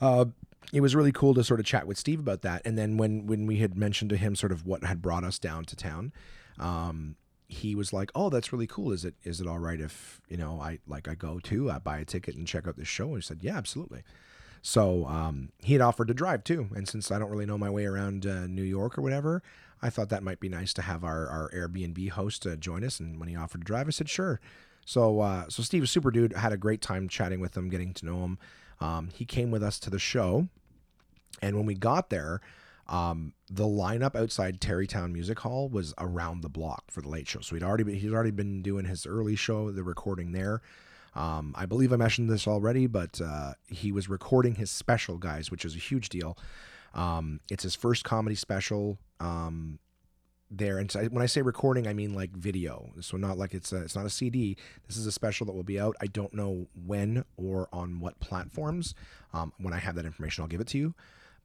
uh, it was really cool to sort of chat with Steve about that. And then when when we had mentioned to him sort of what had brought us down to town, um, he was like, "Oh, that's really cool. Is it is it all right if you know I like I go too, I buy a ticket and check out the show?" And he said, "Yeah, absolutely." So um, he had offered to drive too. And since I don't really know my way around uh, New York or whatever, I thought that might be nice to have our, our Airbnb host uh, join us. And when he offered to drive, I said, sure. So, uh, so Steve super dude. had a great time chatting with him, getting to know him. Um, he came with us to the show. And when we got there, um, the lineup outside Tarrytown Music Hall was around the block for the late show. So he'd already been, he'd already been doing his early show, the recording there. Um, I believe I mentioned this already, but uh, he was recording his special, guys, which is a huge deal. Um, it's his first comedy special um, there, and so when I say recording, I mean like video. So not like it's a, it's not a CD. This is a special that will be out. I don't know when or on what platforms. Um, when I have that information, I'll give it to you.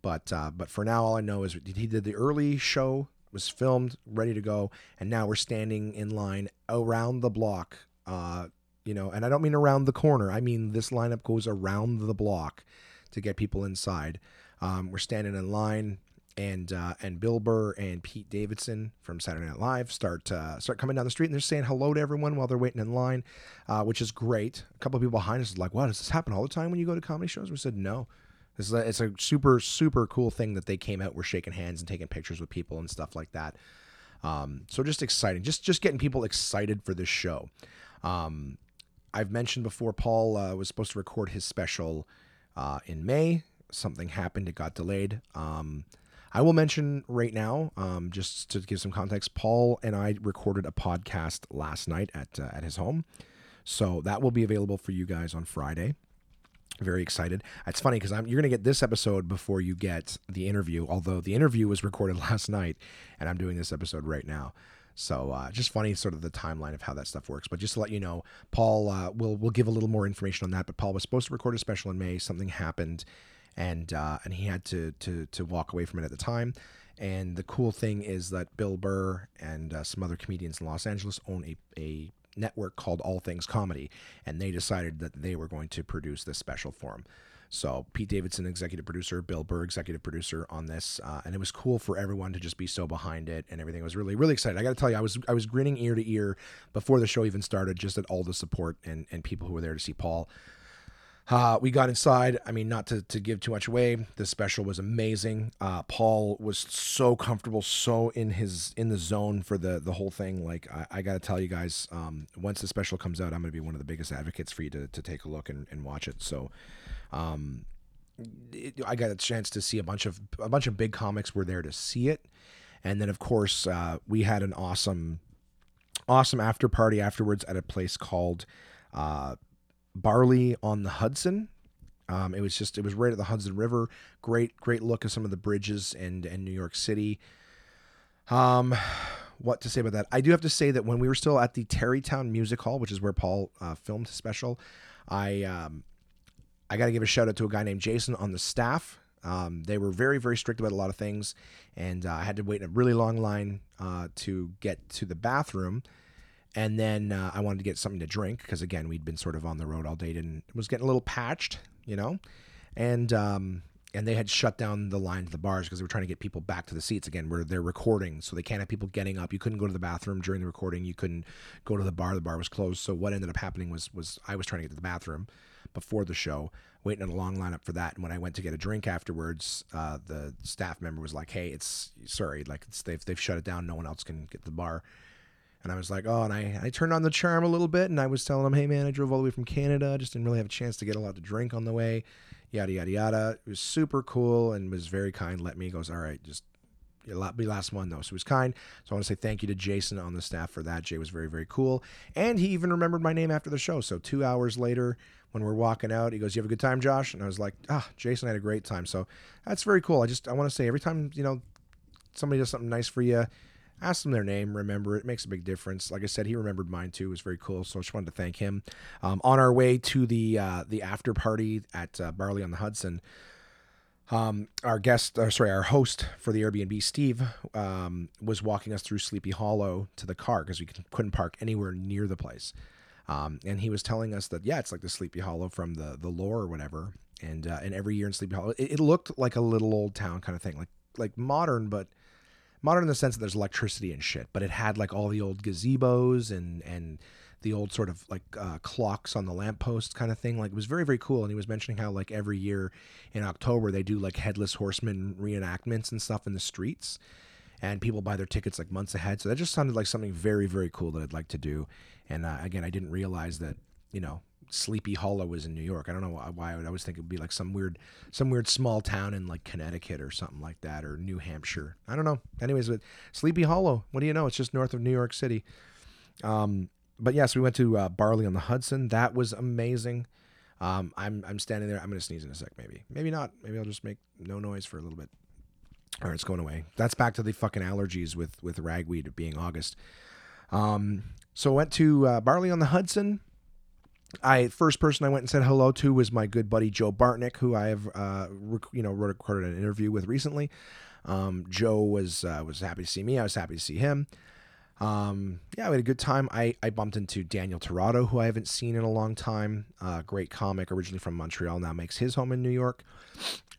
But uh, but for now, all I know is he did the early show, was filmed, ready to go, and now we're standing in line around the block. Uh, you know, and I don't mean around the corner. I mean this lineup goes around the block to get people inside. Um, we're standing in line, and uh, and Bill Burr and Pete Davidson from Saturday Night Live start uh, start coming down the street, and they're saying hello to everyone while they're waiting in line, uh, which is great. A couple of people behind us like, "What does this happen all the time when you go to comedy shows?" We said, "No." Is a, it's a super super cool thing that they came out. We're shaking hands and taking pictures with people and stuff like that. Um, so just exciting, just just getting people excited for this show. Um, I've mentioned before, Paul uh, was supposed to record his special uh, in May. Something happened. It got delayed. Um, I will mention right now, um, just to give some context, Paul and I recorded a podcast last night at uh, at his home, so that will be available for you guys on Friday. Very excited. It's funny because I'm you're gonna get this episode before you get the interview. Although the interview was recorded last night, and I'm doing this episode right now. So uh, just funny, sort of the timeline of how that stuff works. But just to let you know, Paul uh, will will give a little more information on that. But Paul was supposed to record a special in May. Something happened, and uh, and he had to to to walk away from it at the time. And the cool thing is that Bill Burr and uh, some other comedians in Los Angeles own a, a network called All Things Comedy, and they decided that they were going to produce this special for him. So Pete Davidson, executive producer, Bill Burr, executive producer on this, uh, and it was cool for everyone to just be so behind it and everything. I was really, really excited. I got to tell you, I was, I was grinning ear to ear before the show even started, just at all the support and and people who were there to see Paul. Uh, we got inside. I mean, not to, to give too much away. The special was amazing. Uh, Paul was so comfortable, so in his in the zone for the the whole thing. Like I, I got to tell you guys, um, once the special comes out, I'm to be one of the biggest advocates for you to, to take a look and, and watch it. So, um, it, I got a chance to see a bunch of a bunch of big comics were there to see it, and then of course uh, we had an awesome, awesome after party afterwards at a place called. Barley on the Hudson. Um, it was just it was right at the Hudson River. Great great look at some of the bridges and and New York City. Um, what to say about that? I do have to say that when we were still at the Tarrytown Music Hall, which is where Paul uh, filmed his special, I um, I got to give a shout out to a guy named Jason on the staff. Um, they were very very strict about a lot of things, and uh, I had to wait in a really long line uh, to get to the bathroom and then uh, I wanted to get something to drink because again we'd been sort of on the road all day and it was getting a little patched, you know, and um, and they had shut down the line to the bars because they were trying to get people back to the seats again where they're recording, so they can't have people getting up. You couldn't go to the bathroom during the recording. You couldn't go to the bar. The bar was closed. So what ended up happening was was I was trying to get to the bathroom before the show, waiting in a long lineup for that. And when I went to get a drink afterwards, uh, the staff member was like, "Hey, it's sorry, like it's, they've they've shut it down. No one else can get to the bar." And I was like, oh, and I, I turned on the charm a little bit and I was telling him, hey, man, I drove all the way from Canada. Just didn't really have a chance to get a lot to drink on the way. Yada, yada, yada. It was super cool and was very kind. Let me, goes, all right, just be last one though. So he was kind. So I want to say thank you to Jason on the staff for that. Jay was very, very cool. And he even remembered my name after the show. So two hours later, when we're walking out, he goes, You have a good time, Josh? And I was like, Ah, Jason had a great time. So that's very cool. I just, I want to say every time, you know, somebody does something nice for you, ask them their name, remember it. makes a big difference. Like I said, he remembered mine too. It was very cool. So I just wanted to thank him. Um, on our way to the uh, the after party at uh, Barley on the Hudson, um, our guest, sorry, our host for the Airbnb, Steve, um, was walking us through Sleepy Hollow to the car because we couldn't park anywhere near the place. Um, and he was telling us that yeah, it's like the Sleepy Hollow from the the lore or whatever. And uh, and every year in Sleepy Hollow, it, it looked like a little old town kind of thing, like like modern, but modern in the sense that there's electricity and shit, but it had like all the old gazebos and and the old sort of like uh, clocks on the lampposts kind of thing. Like it was very very cool. And he was mentioning how like every year in October they do like headless horseman reenactments and stuff in the streets, and people buy their tickets like months ahead. So that just sounded like something very very cool that I'd like to do. And uh, again, I didn't realize that you know Sleepy Hollow was in New York. I don't know why I would always think it would be like some weird, some weird small town in like Connecticut or something like that, or New Hampshire. I don't know. Anyways, but Sleepy Hollow. What do you know? It's just north of New York City. Um, but yes, we went to uh, Barley on the Hudson. That was amazing. Um, I'm I'm standing there. I'm gonna sneeze in a sec. Maybe, maybe not. Maybe I'll just make no noise for a little bit. All right, it's going away. That's back to the fucking allergies with with ragweed being August. Um, so went to uh, Barley on the Hudson. I first person I went and said hello to was my good buddy Joe Bartnick, who I have uh, rec- you know recorded an interview with recently. Um, Joe was uh, was happy to see me. I was happy to see him. Um, yeah, we had a good time. I, I bumped into Daniel Torado, who I haven't seen in a long time. Uh, great comic, originally from Montreal, now makes his home in New York.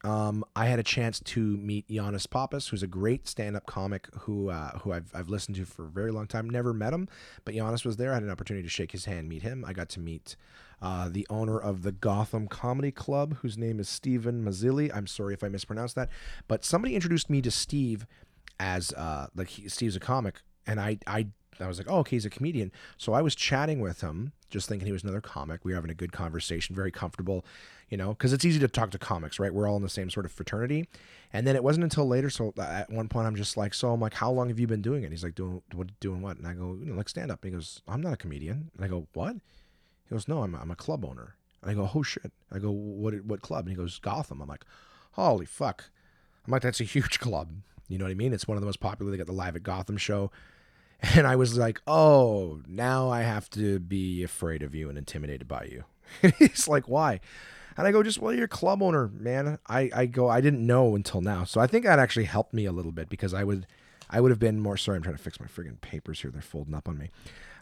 Um, I had a chance to meet Giannis Pappas, who's a great stand-up comic who uh, who I've, I've listened to for a very long time. Never met him, but Giannis was there. I had an opportunity to shake his hand, meet him. I got to meet uh, the owner of the Gotham Comedy Club, whose name is Stephen Mazzilli. I'm sorry if I mispronounced that, but somebody introduced me to Steve as uh, like he, Steve's a comic, and I I I was like, oh, okay, he's a comedian. So I was chatting with him, just thinking he was another comic. We were having a good conversation, very comfortable, you know, because it's easy to talk to comics, right? We're all in the same sort of fraternity. And then it wasn't until later. So at one point, I'm just like, so I'm like, how long have you been doing it? He's like, doing what? Doing what? And I go, you know, like stand up. He goes, I'm not a comedian. And I go, what? He goes, no, I'm, I'm a club owner. And I go, oh shit. I go, what? What club? And he goes, Gotham. I'm like, holy fuck. I'm like, that's a huge club. You know what I mean? It's one of the most popular. They got the Live at Gotham show. And I was like, oh, now I have to be afraid of you and intimidated by you. He's like, why? And I go, just, well, you're a club owner, man. I, I go, I didn't know until now. So I think that actually helped me a little bit because I would, I would have been more, sorry, I'm trying to fix my friggin' papers here. They're folding up on me.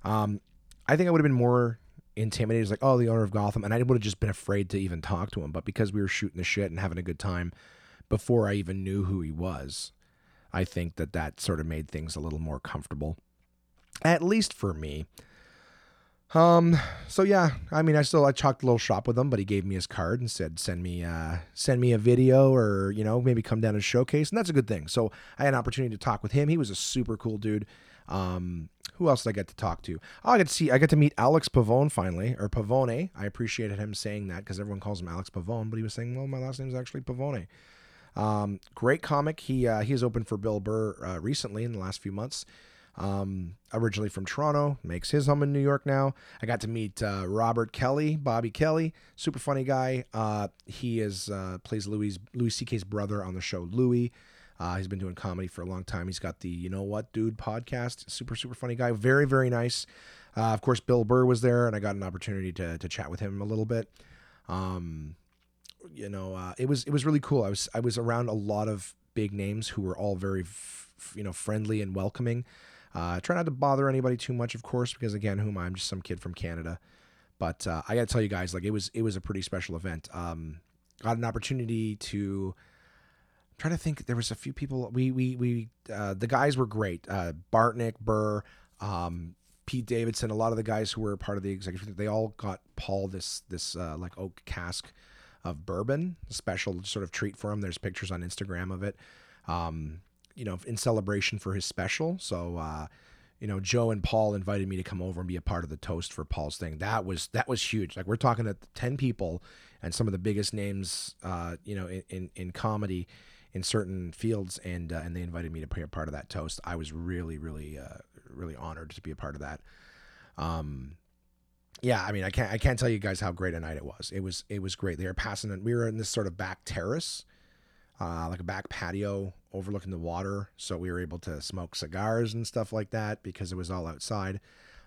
Um, I think I would have been more intimidated. Like, oh, the owner of Gotham. And I would have just been afraid to even talk to him. But because we were shooting the shit and having a good time before I even knew who he was, I think that that sort of made things a little more comfortable, at least for me. Um. So yeah, I mean, I still I chalked a little shop with him, but he gave me his card and said, "Send me, uh, send me a video, or you know, maybe come down and showcase." And that's a good thing. So I had an opportunity to talk with him. He was a super cool dude. Um, who else did I get to talk to? Oh, I got to see. I got to meet Alex Pavone finally, or Pavone. I appreciated him saying that because everyone calls him Alex Pavone, but he was saying, "Well, my last name is actually Pavone." Um, great comic. He uh, he has opened for Bill Burr uh, recently in the last few months. Um, originally from Toronto, makes his home in New York now. I got to meet uh, Robert Kelly, Bobby Kelly, super funny guy. Uh, he is uh, plays Louis Louis C.K.'s brother on the show Louie. Uh, he's been doing comedy for a long time. He's got the You Know What Dude podcast. Super super funny guy. Very very nice. Uh, of course, Bill Burr was there, and I got an opportunity to to chat with him a little bit. Um, you know, uh, it was it was really cool. I was I was around a lot of big names who were all very f- you know friendly and welcoming. Uh, try not to bother anybody too much, of course, because again, who am I? I'm just some kid from Canada. But uh, I got to tell you guys, like it was it was a pretty special event. Um, got an opportunity to try to think. There was a few people. We we we uh, the guys were great. Uh, Bartnick, Burr, um, Pete Davidson, a lot of the guys who were part of the executive, they all got Paul this this uh, like oak cask of bourbon, special sort of treat for him. There's pictures on Instagram of it. Um, you know, in celebration for his special. So, uh, you know, Joe and Paul invited me to come over and be a part of the toast for Paul's thing. That was that was huge. Like we're talking at ten people and some of the biggest names, uh, you know, in, in, in comedy in certain fields, and uh, and they invited me to be a part of that toast. I was really, really, uh, really honored to be a part of that. Um, yeah, I mean, I can't I can't tell you guys how great a night it was. It was it was great. They were passing it. We were in this sort of back terrace, uh, like a back patio overlooking the water, so we were able to smoke cigars and stuff like that because it was all outside.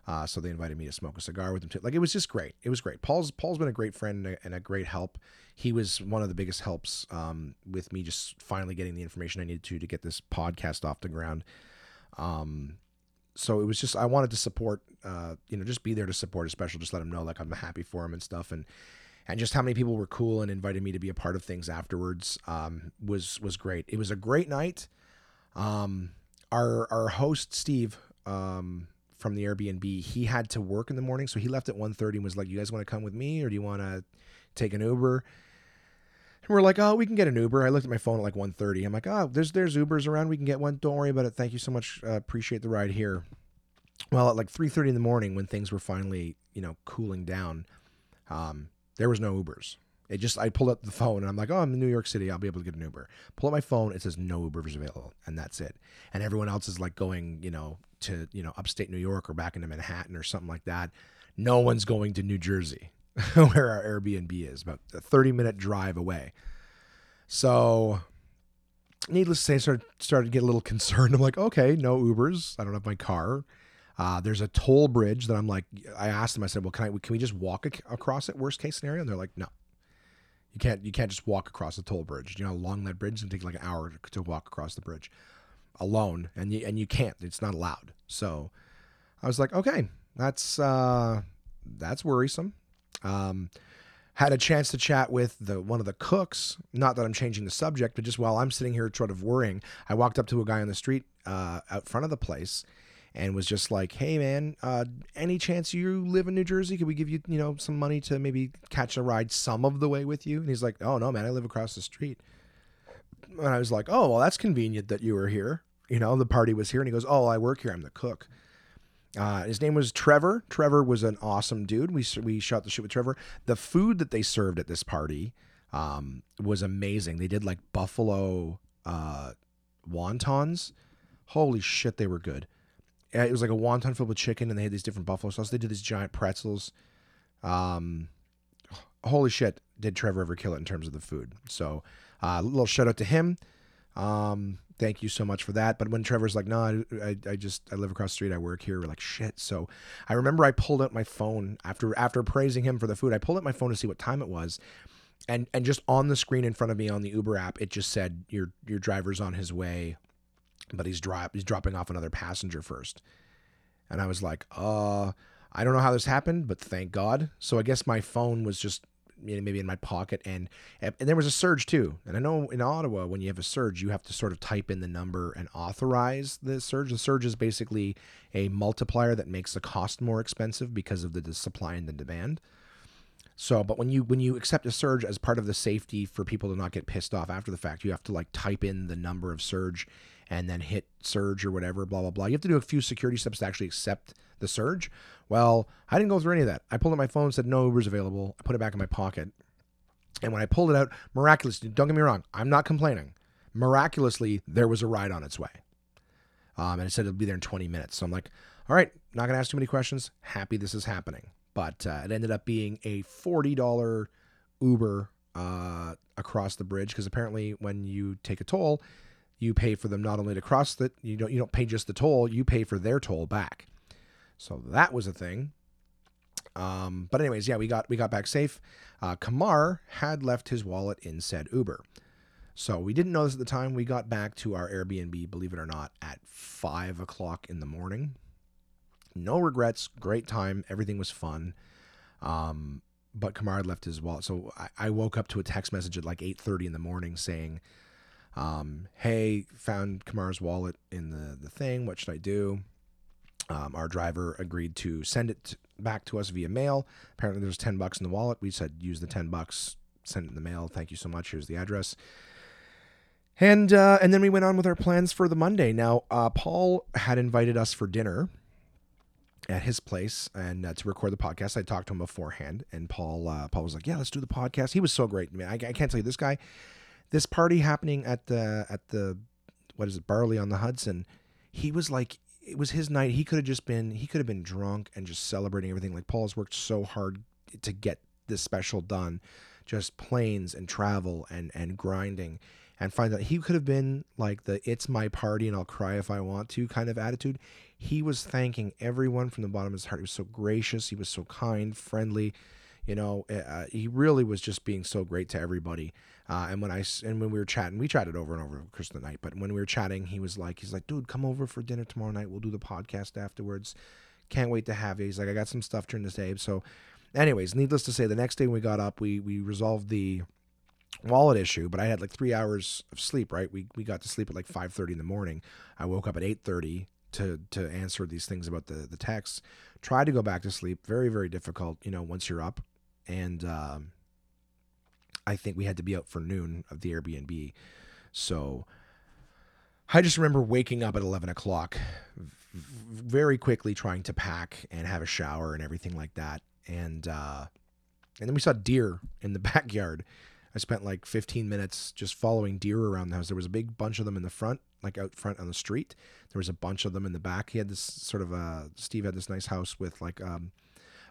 Uh, so they invited me to smoke a cigar with them too. Like it was just great. It was great. Paul's Paul's been a great friend and a, and a great help. He was one of the biggest helps um, with me just finally getting the information I needed to to get this podcast off the ground. Um, so it was just I wanted to support, uh, you know, just be there to support a special, just let him know like I'm happy for him and stuff, and and just how many people were cool and invited me to be a part of things afterwards um, was was great. It was a great night. Um, our our host Steve um, from the Airbnb, he had to work in the morning, so he left at 1.30 and was like, "You guys want to come with me, or do you want to take an Uber?" And we're like, oh, we can get an Uber. I looked at my phone at like 1.30. I'm like, oh, there's there's Ubers around. We can get one. Don't worry about it. Thank you so much. Uh, appreciate the ride here. Well, at like 3.30 in the morning, when things were finally, you know, cooling down, um, there was no Ubers. It just I pulled up the phone and I'm like, oh, I'm in New York City. I'll be able to get an Uber. Pull up my phone. It says no Ubers available, and that's it. And everyone else is like going, you know, to you know upstate New York or back into Manhattan or something like that. No one's going to New Jersey. where our Airbnb is, about a 30 minute drive away. So, needless to say, I started, started to get a little concerned. I'm like, okay, no Ubers. I don't have my car. Uh, there's a toll bridge that I'm like, I asked them, I said, well, can I, can we just walk ac- across it? Worst case scenario. And they're like, no, you can't, you can't just walk across the toll bridge. You know how long that bridge? It take like an hour to, to walk across the bridge alone. And you, and you can't, it's not allowed. So I was like, okay, that's, uh, that's worrisome. Um, had a chance to chat with the one of the cooks. Not that I'm changing the subject, but just while I'm sitting here sort of worrying, I walked up to a guy on the street uh, out front of the place and was just like, "Hey, man, uh, any chance you live in New Jersey? Could we give you, you know, some money to maybe catch a ride some of the way with you?" And he's like, "Oh no, man, I live across the street." And I was like, "Oh, well, that's convenient that you were here. You know, the party was here." And he goes, "Oh, I work here. I'm the cook." Uh, his name was Trevor. Trevor was an awesome dude. We we shot the shit with Trevor. The food that they served at this party um, was amazing. They did like buffalo uh, wontons. Holy shit, they were good. It was like a wonton filled with chicken, and they had these different buffalo sauce. They did these giant pretzels. Um, holy shit, did Trevor ever kill it in terms of the food? So, a uh, little shout out to him. Um, thank you so much for that. But when Trevor's like, no, I, I just I live across the street, I work here. We're like, shit. So I remember I pulled out my phone after after praising him for the food. I pulled out my phone to see what time it was, and and just on the screen in front of me on the Uber app, it just said your your driver's on his way, but he's drop he's dropping off another passenger first, and I was like, uh. I don't know how this happened, but thank God. So I guess my phone was just you know, maybe in my pocket, and and there was a surge too. And I know in Ottawa, when you have a surge, you have to sort of type in the number and authorize the surge. The surge is basically a multiplier that makes the cost more expensive because of the, the supply and the demand. So, but when you when you accept a surge as part of the safety for people to not get pissed off after the fact, you have to like type in the number of surge and then hit surge or whatever, blah blah blah. You have to do a few security steps to actually accept the surge. Well, I didn't go through any of that. I pulled out my phone, said no Uber's available. I put it back in my pocket. And when I pulled it out, miraculously, don't get me wrong, I'm not complaining. Miraculously, there was a ride on its way. Um, and it said it'll be there in 20 minutes. So I'm like, all right, not going to ask too many questions. Happy this is happening. But uh, it ended up being a $40 Uber uh, across the bridge because apparently when you take a toll, you pay for them not only to cross the you don't you don't pay just the toll, you pay for their toll back. So that was a thing. Um, but anyways, yeah, we got we got back safe. Uh, Kamar had left his wallet in said Uber, so we didn't know this at the time. We got back to our Airbnb, believe it or not, at five o'clock in the morning. No regrets, great time, everything was fun. Um, but Kamar had left his wallet, so I, I woke up to a text message at like eight thirty in the morning saying, um, "Hey, found Kamar's wallet in the the thing. What should I do?" Um, our driver agreed to send it back to us via mail. Apparently, there's 10 bucks in the wallet. We said, use the 10 bucks, send it in the mail. Thank you so much. Here's the address. And uh, and then we went on with our plans for the Monday. Now, uh, Paul had invited us for dinner at his place and uh, to record the podcast. I talked to him beforehand, and Paul uh, Paul was like, "Yeah, let's do the podcast." He was so great. Man, I, I can't tell you this guy. This party happening at the at the what is it, Barley on the Hudson. He was like it was his night. He could have just been he could have been drunk and just celebrating everything. Like Paul has worked so hard to get this special done, just planes and travel and and grinding, and find that he could have been like the "it's my party and I'll cry if I want to" kind of attitude. He was thanking everyone from the bottom of his heart. He was so gracious. He was so kind, friendly. You know, uh, uh he really was just being so great to everybody. Uh, and when I and when we were chatting, we chatted over and over Christmas night. But when we were chatting, he was like, he's like, dude, come over for dinner tomorrow night. We'll do the podcast afterwards. Can't wait to have you. He's like, I got some stuff during this day. So, anyways, needless to say, the next day when we got up, we we resolved the wallet issue. But I had like three hours of sleep. Right, we we got to sleep at like five thirty in the morning. I woke up at eight thirty to to answer these things about the the texts. Tried to go back to sleep. Very very difficult. You know, once you're up, and um, I think we had to be out for noon of the Airbnb. So I just remember waking up at 11 o'clock, very quickly trying to pack and have a shower and everything like that. And, uh, and then we saw deer in the backyard. I spent like 15 minutes just following deer around the house. There was a big bunch of them in the front, like out front on the street. There was a bunch of them in the back. He had this sort of uh Steve had this nice house with like um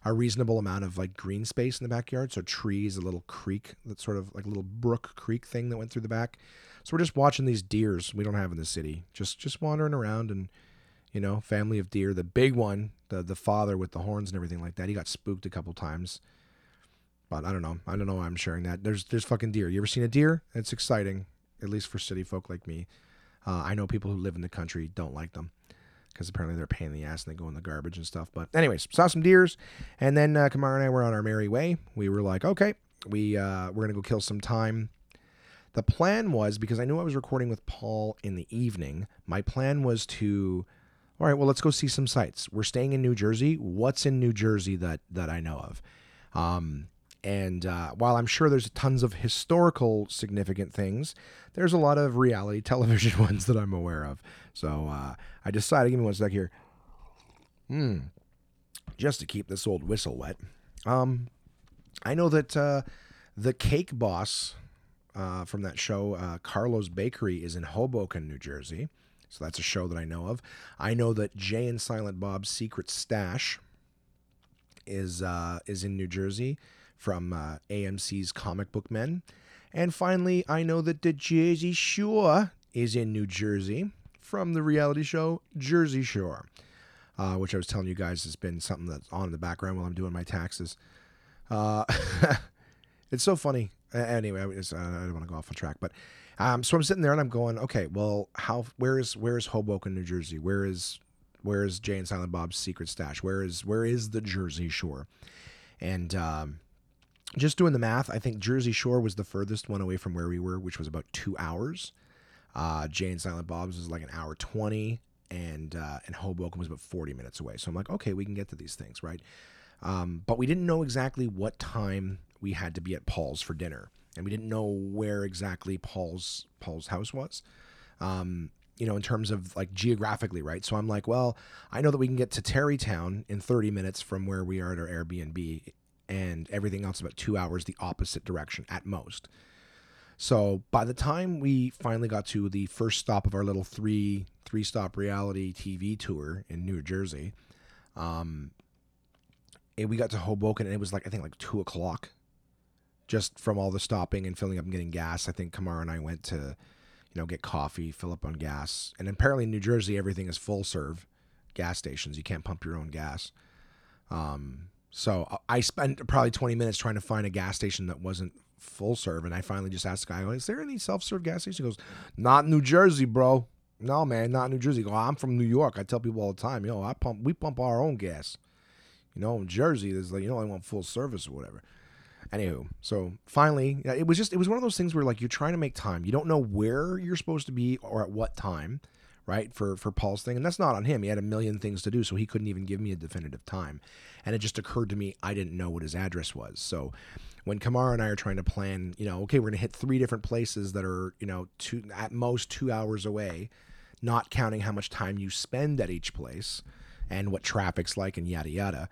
a reasonable amount of like green space in the backyard. So trees, a little creek that sort of like a little brook creek thing that went through the back. So we're just watching these deers we don't have in the city, just just wandering around and you know, family of deer. The big one, the the father with the horns and everything like that, he got spooked a couple times. But I don't know. I don't know why I'm sharing that. There's there's fucking deer. You ever seen a deer? It's exciting, at least for city folk like me. Uh, I know people who live in the country don't like them because apparently they're a pain in the ass and they go in the garbage and stuff. But anyways, saw some deers, and then uh, Kamara and I were on our merry way. We were like, okay, we uh, we're gonna go kill some time. The plan was because I knew I was recording with Paul in the evening. My plan was to, all right, well, let's go see some sights. We're staying in New Jersey. What's in New Jersey that that I know of? Um, and uh, while I'm sure there's tons of historical significant things, there's a lot of reality television ones that I'm aware of. So uh, I decided, give me one sec here. Hmm. Just to keep this old whistle wet. Um, I know that uh, the cake boss uh, from that show, uh, Carlo's Bakery, is in Hoboken, New Jersey. So that's a show that I know of. I know that Jay and Silent Bob's Secret Stash is uh, is in New Jersey from uh, AMC's Comic Book Men. And finally, I know that the Jersey Shore is in New Jersey from the reality show Jersey Shore, uh, which I was telling you guys has been something that's on in the background while I'm doing my taxes. Uh, it's so funny. Anyway, I, uh, I don't want to go off on track, but um, so I'm sitting there and I'm going, okay, well, how? Where is where is Hoboken, New Jersey? Where is where is Jay and Silent Bob's secret stash? Where is where is the Jersey Shore? And um, just doing the math, I think Jersey Shore was the furthest one away from where we were, which was about two hours. Uh, Jay and Silent Bob's was like an hour twenty, and uh, and Hoboken was about forty minutes away. So I'm like, okay, we can get to these things, right? Um, but we didn't know exactly what time we had to be at Paul's for dinner, and we didn't know where exactly Paul's Paul's house was. Um, you know, in terms of like geographically, right? So I'm like, well, I know that we can get to Tarrytown in 30 minutes from where we are at our Airbnb, and everything else about two hours the opposite direction at most. So by the time we finally got to the first stop of our little three three stop reality TV tour in New Jersey, um, and we got to Hoboken and it was like I think like two o'clock, just from all the stopping and filling up and getting gas. I think Kamara and I went to, you know, get coffee, fill up on gas, and apparently in New Jersey everything is full serve, gas stations. You can't pump your own gas. Um, so uh, I spent probably 20 minutes trying to find a gas station that wasn't full serve, and I finally just asked the guy, "Is there any self serve gas station?" He goes, "Not New Jersey, bro. No, man, not New Jersey." go, "I'm from New York. I tell people all the time, yo, I pump, we pump our own gas." You know, in Jersey, there's like, you know, I want full service or whatever. Anywho, so finally, it was just, it was one of those things where like you're trying to make time. You don't know where you're supposed to be or at what time, right? For for Paul's thing, and that's not on him. He had a million things to do, so he couldn't even give me a definitive time. And it just occurred to me I didn't know what his address was. So when Kamara and I are trying to plan, you know, okay, we're gonna hit three different places that are, you know, two at most two hours away, not counting how much time you spend at each place and what traffic's like and yada yada.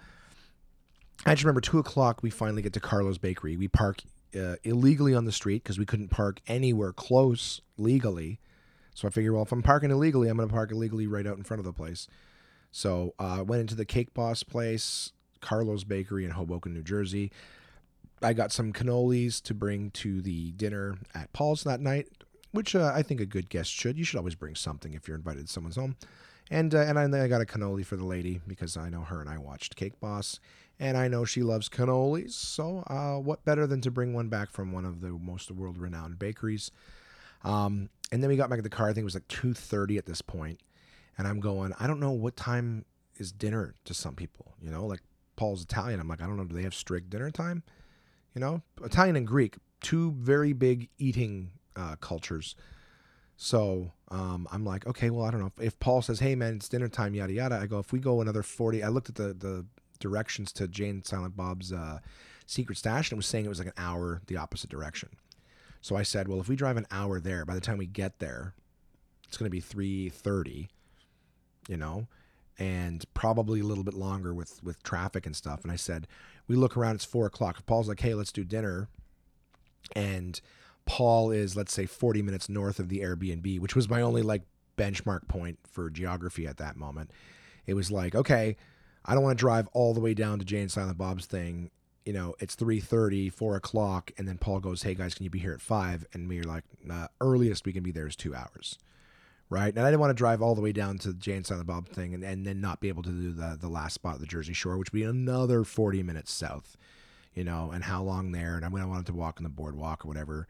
I just remember two o'clock. We finally get to Carlo's Bakery. We park uh, illegally on the street because we couldn't park anywhere close legally. So I figured, well, if I'm parking illegally, I'm going to park illegally right out in front of the place. So I uh, went into the Cake Boss place, Carlo's Bakery in Hoboken, New Jersey. I got some cannolis to bring to the dinner at Paul's that night, which uh, I think a good guest should. You should always bring something if you're invited to someone's home. And uh, and I, I got a cannoli for the lady because I know her and I watched Cake Boss, and I know she loves cannolis. So uh, what better than to bring one back from one of the most world renowned bakeries? Um, and then we got back in the car. I think it was like two thirty at this point, and I'm going. I don't know what time is dinner to some people. You know, like Paul's Italian. I'm like, I don't know. Do they have strict dinner time? You know, Italian and Greek, two very big eating uh, cultures. So um, I'm like, okay, well, I don't know. If, Paul says, hey, man, it's dinner time, yada, yada, I go, if we go another 40, I looked at the, the directions to Jay and Silent Bob's uh, secret stash and it was saying it was like an hour the opposite direction. So I said, well, if we drive an hour there, by the time we get there, it's going to be 3.30, you know, and probably a little bit longer with, with traffic and stuff. And I said, we look around, it's 4 o'clock. Paul's like, hey, let's do dinner, and Paul is, let's say, 40 minutes north of the Airbnb, which was my only like benchmark point for geography at that moment. It was like, okay, I don't want to drive all the way down to Jay and Silent Bob's thing. You know, it's 3.30, 4 o'clock, and then Paul goes, hey, guys, can you be here at 5? And we are like, nah, earliest we can be there is two hours, right? And I didn't want to drive all the way down to Jay and Silent Bob thing and, and then not be able to do the, the last spot the Jersey Shore, which would be another 40 minutes south, you know, and how long there. And I'm to want to walk on the boardwalk or whatever.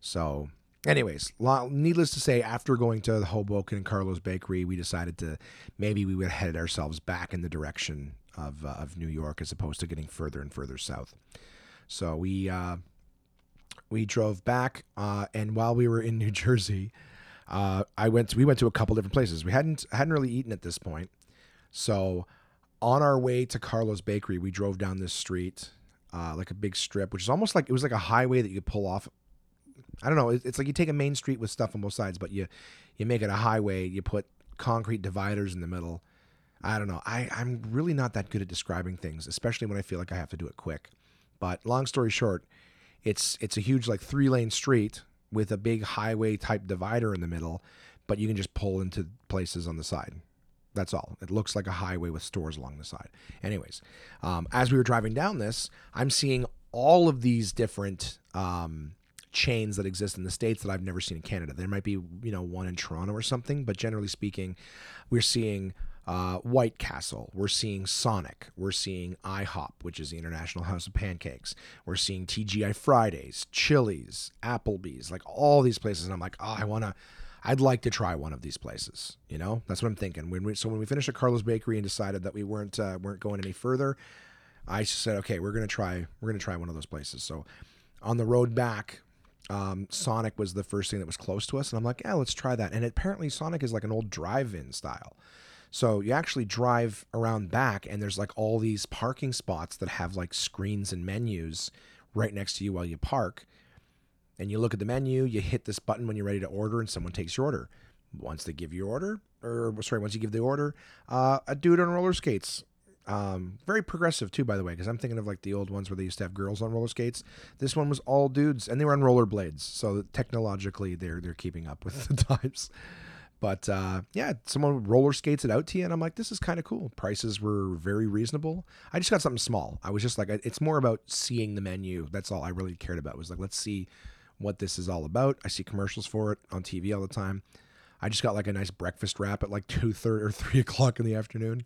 So, anyways, needless to say, after going to the Hoboken and Carlo's Bakery, we decided to maybe we would head ourselves back in the direction of, uh, of New York as opposed to getting further and further south. So we uh, we drove back, uh, and while we were in New Jersey, uh, I went to, we went to a couple different places. We hadn't hadn't really eaten at this point, so on our way to Carlo's Bakery, we drove down this street, uh, like a big strip, which is almost like it was like a highway that you pull off I don't know. It's like you take a main street with stuff on both sides, but you you make it a highway. You put concrete dividers in the middle. I don't know. I, I'm really not that good at describing things, especially when I feel like I have to do it quick. But long story short, it's it's a huge like three lane street with a big highway type divider in the middle, but you can just pull into places on the side. That's all. It looks like a highway with stores along the side. Anyways, um, as we were driving down this, I'm seeing all of these different um, chains that exist in the states that I've never seen in Canada. There might be, you know, one in Toronto or something, but generally speaking, we're seeing uh, White Castle. We're seeing Sonic. We're seeing IHOP, which is the International House of Pancakes. We're seeing TGI Fridays, Chili's, Applebee's, like all these places. And I'm like, oh, I want to, I'd like to try one of these places. You know, that's what I'm thinking. When we, so when we finished at Carlo's Bakery and decided that we weren't uh, weren't going any further, I said, okay, we're gonna try we're gonna try one of those places. So on the road back. Um, Sonic was the first thing that was close to us, and I'm like, yeah, let's try that. And apparently, Sonic is like an old drive-in style. So you actually drive around back, and there's like all these parking spots that have like screens and menus right next to you while you park. And you look at the menu, you hit this button when you're ready to order, and someone takes your order. Once they give you your order, or sorry, once you give the order, uh, a dude on roller skates. Um, very progressive too, by the way, because I'm thinking of like the old ones where they used to have girls on roller skates. This one was all dudes, and they were on rollerblades. So technologically, they're they're keeping up with the times. But uh, yeah, someone roller skates it out to you, and I'm like, this is kind of cool. Prices were very reasonable. I just got something small. I was just like, it's more about seeing the menu. That's all I really cared about. Was like, let's see what this is all about. I see commercials for it on TV all the time. I just got like a nice breakfast wrap at like two thirty or three o'clock in the afternoon.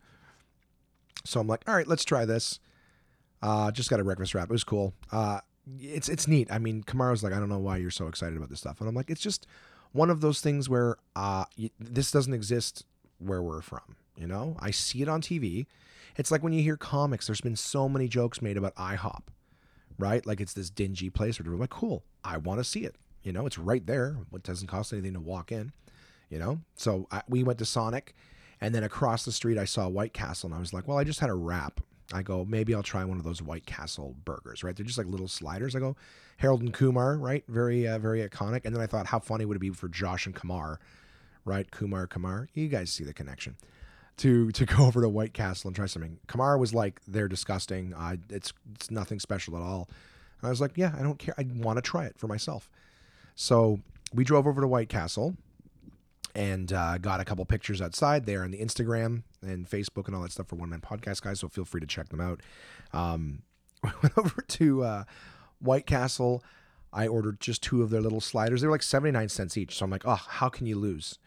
So I'm like, all right, let's try this. Uh, just got a breakfast wrap. It was cool. Uh, it's it's neat. I mean, Kamaro's like, I don't know why you're so excited about this stuff, and I'm like, it's just one of those things where uh, this doesn't exist where we're from. You know, I see it on TV. It's like when you hear comics. There's been so many jokes made about IHOP, right? Like it's this dingy place. Or like, cool. I want to see it. You know, it's right there. It doesn't cost anything to walk in. You know, so I, we went to Sonic, and then across the street I saw White Castle, and I was like, well, I just had a wrap. I go, maybe I'll try one of those White Castle burgers, right? They're just like little sliders. I go, Harold and Kumar, right? Very, uh, very iconic. And then I thought, how funny would it be for Josh and Kumar, right? Kumar, Kumar. You guys see the connection. To to go over to White Castle and try something. Kumar was like, they're disgusting. Uh, it's it's nothing special at all. And I was like, yeah, I don't care. I want to try it for myself. So we drove over to White Castle and uh, got a couple pictures outside there on the Instagram and Facebook and all that stuff for One Man Podcast guys. So feel free to check them out. Um, went over to uh, White Castle. I ordered just two of their little sliders. They were like 79 cents each. So I'm like, oh, how can you lose?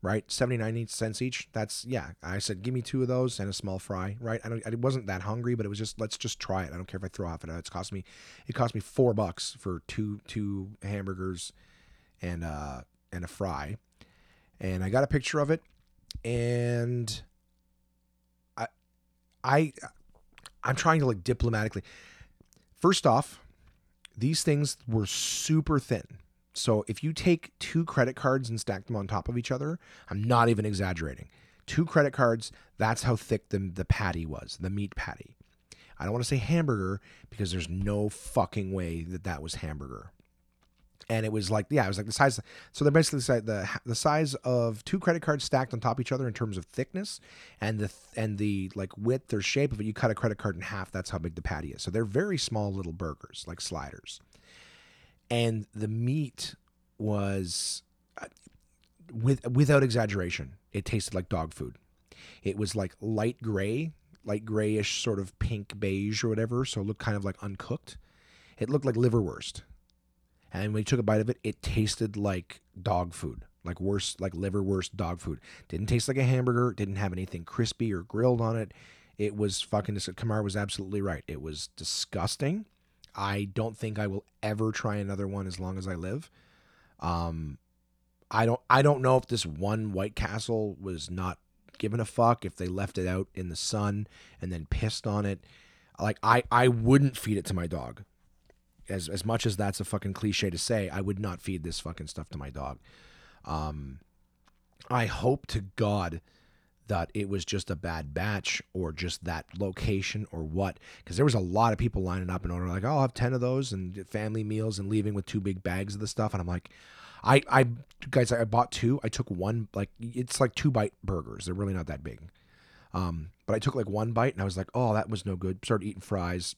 Right? 79 cents each. That's, yeah. I said, give me two of those and a small fry. Right? I, don't, I wasn't that hungry, but it was just, let's just try it. I don't care if I throw half it. It's cost me, it cost me four bucks for two, two hamburgers and, uh, and a fry and I got a picture of it, and I, I, I'm trying to like diplomatically. First off, these things were super thin. So if you take two credit cards and stack them on top of each other, I'm not even exaggerating. Two credit cards, that's how thick the, the patty was, the meat patty. I don't want to say hamburger because there's no fucking way that that was hamburger and it was like yeah it was like the size so they're basically the the size of two credit cards stacked on top of each other in terms of thickness and the and the like width or shape of it you cut a credit card in half that's how big the patty is. So they're very small little burgers like sliders. And the meat was uh, with without exaggeration it tasted like dog food. It was like light gray light grayish sort of pink beige or whatever so it looked kind of like uncooked. It looked like liverwurst and when you took a bite of it, it tasted like dog food, like worse, like liverwurst dog food. Didn't taste like a hamburger. Didn't have anything crispy or grilled on it. It was fucking. Kamar was absolutely right. It was disgusting. I don't think I will ever try another one as long as I live. Um, I don't. I don't know if this one White Castle was not given a fuck if they left it out in the sun and then pissed on it. Like I, I wouldn't feed it to my dog as as much as that's a fucking cliche to say, I would not feed this fucking stuff to my dog. Um, I hope to God that it was just a bad batch or just that location or what, because there was a lot of people lining up and ordering like, oh, I'll have ten of those and family meals and leaving with two big bags of the stuff, and I'm like. I, I guys I bought two. I took one like it's like two bite burgers. They're really not that big. Um, but I took like one bite and I was like, oh, that was no good. Started eating fries.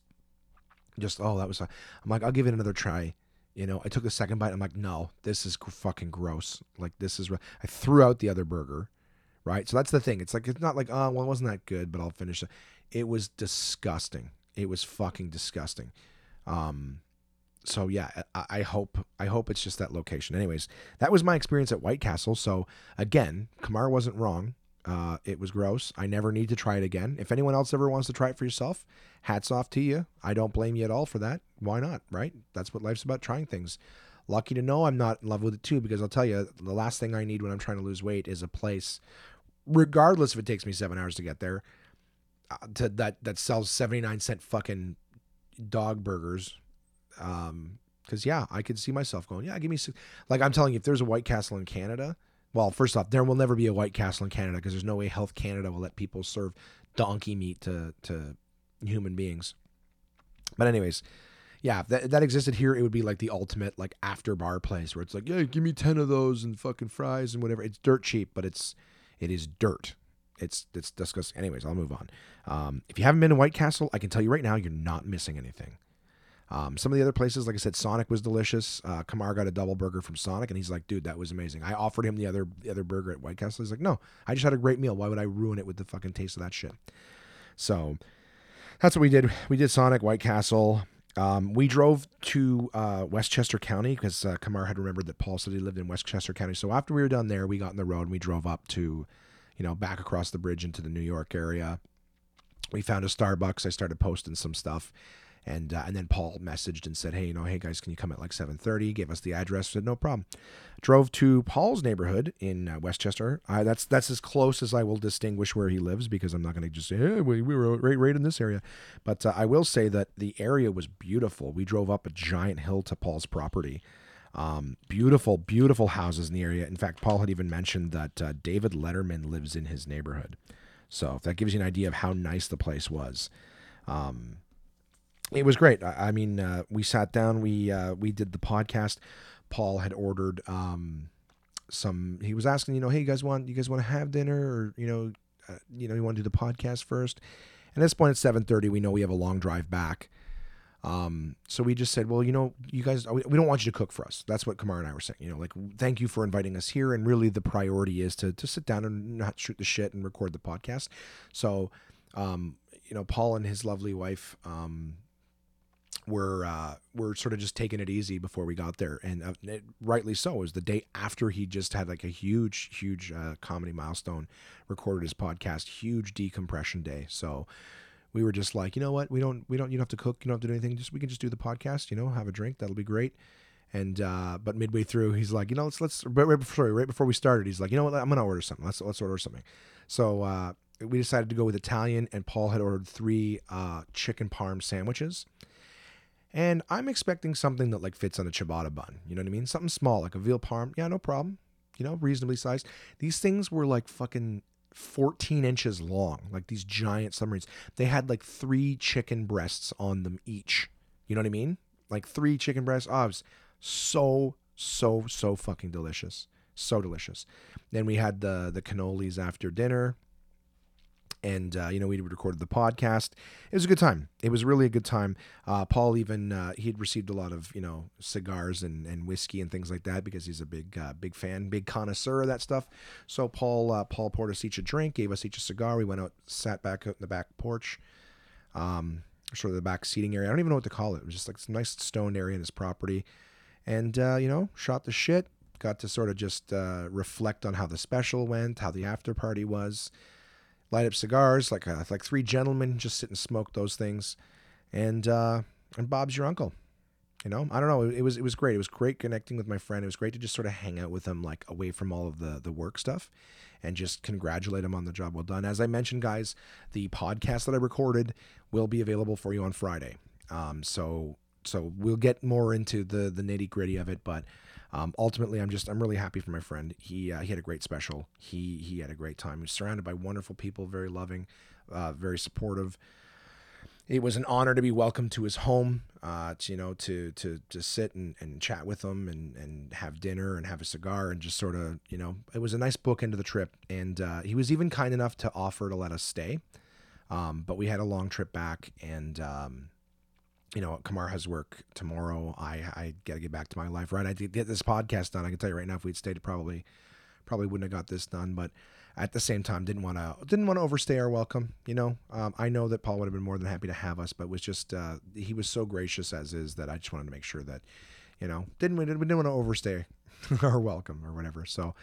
Just oh, that was. I'm like, I'll give it another try. You know, I took the second bite. I'm like, no, this is fucking gross. Like this is. I threw out the other burger, right? So that's the thing. It's like it's not like oh, well, it wasn't that good, but I'll finish it. It was disgusting. It was fucking disgusting. Um, so yeah, I, I, hope I hope it's just that location. Anyways, that was my experience at White Castle. So again, Kamar wasn't wrong. Uh, it was gross. I never need to try it again. If anyone else ever wants to try it for yourself, hats off to you. I don't blame you at all for that. Why not? Right? That's what life's about trying things. Lucky to know I'm not in love with it too, because I'll tell you, the last thing I need when I'm trying to lose weight is a place, regardless if it takes me seven hours to get there, uh, to that that sells 79 cent fucking dog burgers um because yeah i could see myself going yeah give me some like i'm telling you if there's a white castle in canada well first off there will never be a white castle in canada because there's no way health canada will let people serve donkey meat to to human beings but anyways yeah if that, that existed here it would be like the ultimate like after bar place where it's like yeah give me 10 of those and fucking fries and whatever it's dirt cheap but it's it is dirt it's it's disgusting. Anyways, I'll move on. Um, if you haven't been to White Castle, I can tell you right now, you're not missing anything. Um, some of the other places, like I said, Sonic was delicious. Uh, Kamar got a double burger from Sonic, and he's like, "Dude, that was amazing." I offered him the other the other burger at White Castle. He's like, "No, I just had a great meal. Why would I ruin it with the fucking taste of that shit?" So that's what we did. We did Sonic, White Castle. Um, we drove to uh, Westchester County because uh, Kamar had remembered that Paul said he lived in Westchester County. So after we were done there, we got on the road and we drove up to you know, back across the bridge into the New York area. We found a Starbucks. I started posting some stuff. And, uh, and then Paul messaged and said, "Hey, you know, hey guys, can you come at like 7:30?" Gave us the address. Said, "No problem." Drove to Paul's neighborhood in uh, Westchester. That's that's as close as I will distinguish where he lives because I'm not going to just say, "Hey, we, we were right right in this area." But uh, I will say that the area was beautiful. We drove up a giant hill to Paul's property. Um, beautiful, beautiful houses in the area. In fact, Paul had even mentioned that uh, David Letterman lives in his neighborhood. So if that gives you an idea of how nice the place was, um, it was great. I, I mean, uh, we sat down, we uh, we did the podcast. Paul had ordered um, some. He was asking, you know, hey, you guys want you guys want to have dinner, or you know, uh, you know, you want to do the podcast first. And at this point, at seven thirty, we know we have a long drive back. Um, so we just said, well, you know, you guys, we, don't want you to cook for us. That's what Kamara and I were saying. You know, like, thank you for inviting us here. And really, the priority is to to sit down and not shoot the shit and record the podcast. So, um, you know, Paul and his lovely wife, um, were uh, were sort of just taking it easy before we got there, and uh, it, rightly so. It was the day after he just had like a huge, huge uh, comedy milestone, recorded his podcast, huge decompression day. So we were just like, you know what, we don't we don't you don't have to cook, you don't have to do anything. Just we can just do the podcast, you know, have a drink, that'll be great. And uh, but midway through, he's like, you know, let's let's right, right sorry, right before we started, he's like, you know what, I'm gonna order something. Let's let's order something. So uh, we decided to go with Italian, and Paul had ordered three uh, chicken parm sandwiches. And I'm expecting something that like fits on a ciabatta bun. You know what I mean? Something small like a veal parm. Yeah, no problem. You know, reasonably sized. These things were like fucking 14 inches long, like these giant submarines. They had like three chicken breasts on them each. You know what I mean? Like three chicken breasts. Oh, was so, so, so fucking delicious. So delicious. Then we had the the cannolis after dinner and uh, you know we recorded the podcast. It was a good time. It was really a good time. Uh, Paul even uh, he had received a lot of you know cigars and, and whiskey and things like that because he's a big uh, big fan, big connoisseur of that stuff. So Paul uh, Paul poured us each a drink, gave us each a cigar. We went out, sat back out in the back porch, um, sort of the back seating area. I don't even know what to call it. It was just like some nice stone area in his property, and uh, you know shot the shit. Got to sort of just reflect on how the special went, how the after party was light up cigars, like uh, like three gentlemen just sit and smoke those things, and uh, and Bob's your uncle. You know, I don't know. It, it was it was great. It was great connecting with my friend. It was great to just sort of hang out with him, like away from all of the the work stuff, and just congratulate him on the job well done. As I mentioned, guys, the podcast that I recorded will be available for you on Friday. Um, so so we'll get more into the the nitty gritty of it, but um, ultimately, I'm just I'm really happy for my friend. He uh, he had a great special. He he had a great time. He was surrounded by wonderful people, very loving, uh, very supportive. it was an honor to be welcomed to his home. Uh, to, you know, to to to sit and, and chat with him and and have dinner and have a cigar and just sort of you know it was a nice book into the trip. And uh, he was even kind enough to offer to let us stay. Um, but we had a long trip back and. Um, you know, Kamar has work tomorrow. I I got to get back to my life. Right, I did get this podcast done. I can tell you right now, if we'd stayed, probably probably wouldn't have got this done. But at the same time, didn't want to didn't want to overstay our welcome. You know, um, I know that Paul would have been more than happy to have us, but was just uh, he was so gracious as is that I just wanted to make sure that you know didn't we didn't, we didn't want to overstay our welcome or whatever. So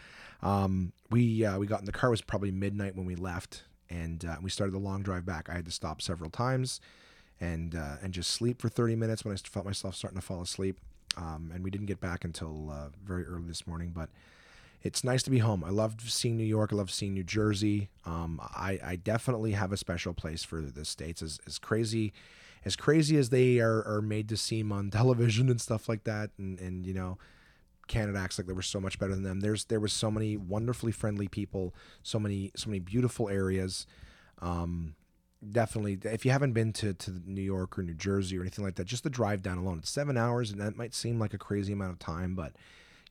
um, we uh, we got in the car. It was probably midnight when we left, and uh, we started the long drive back. I had to stop several times and uh, and just sleep for 30 minutes when I felt myself starting to fall asleep. Um, and we didn't get back until uh, very early this morning, but it's nice to be home. I love seeing New York. I love seeing New Jersey. Um, I, I, definitely have a special place for the states. As, as crazy, as crazy as they are, are made to seem on television and stuff like that, and and you know, Canada acts like they were so much better than them. There's there was so many wonderfully friendly people, so many so many beautiful areas. Um, definitely, if you haven't been to to New York or New Jersey or anything like that, just the drive down alone, it's seven hours, and that might seem like a crazy amount of time, but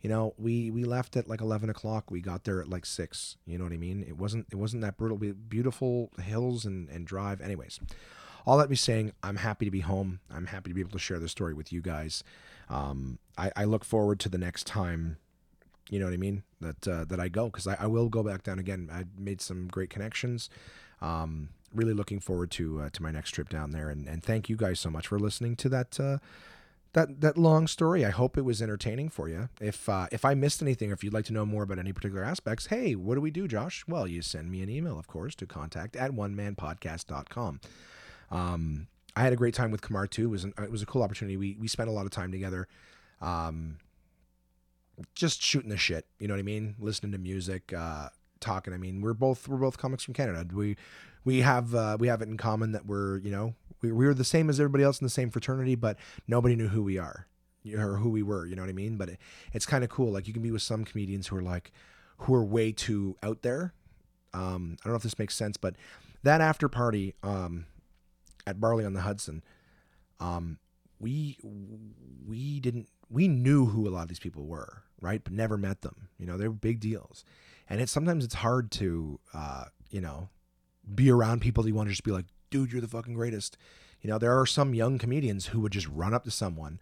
you know, we we left at like eleven o'clock. We got there at like six. You know what I mean? It wasn't it wasn't that brutal. Beautiful hills and and drive. Anyways, all that be saying, I'm happy to be home. I'm happy to be able to share this story with you guys. Um, I, I look forward to the next time. You know what I mean? That uh, that I go because I, I will go back down again. I made some great connections. Um, really looking forward to uh, to my next trip down there. And, and thank you guys so much for listening to that uh, that that long story. I hope it was entertaining for you. If uh, if I missed anything, or if you'd like to know more about any particular aspects, hey, what do we do, Josh? Well, you send me an email, of course, to contact at one onemanpodcast.com. Um, I had a great time with Kamar too. It was an, it was a cool opportunity. We we spent a lot of time together, um, just shooting the shit. You know what I mean? Listening to music, uh, talking. I mean, we're both we're both comics from Canada. We we have uh, we have it in common that we're you know we, we were the same as everybody else in the same fraternity, but nobody knew who we are or who we were. You know what I mean? But it, it's kind of cool. Like you can be with some comedians who are like who are way too out there. Um, I don't know if this makes sense, but that after party um, at Barley on the Hudson, um, we we didn't we knew who a lot of these people were, right? But never met them. You know, they're big deals, and it's sometimes it's hard to uh, you know be around people that you want to just be like, dude, you're the fucking greatest. You know, there are some young comedians who would just run up to someone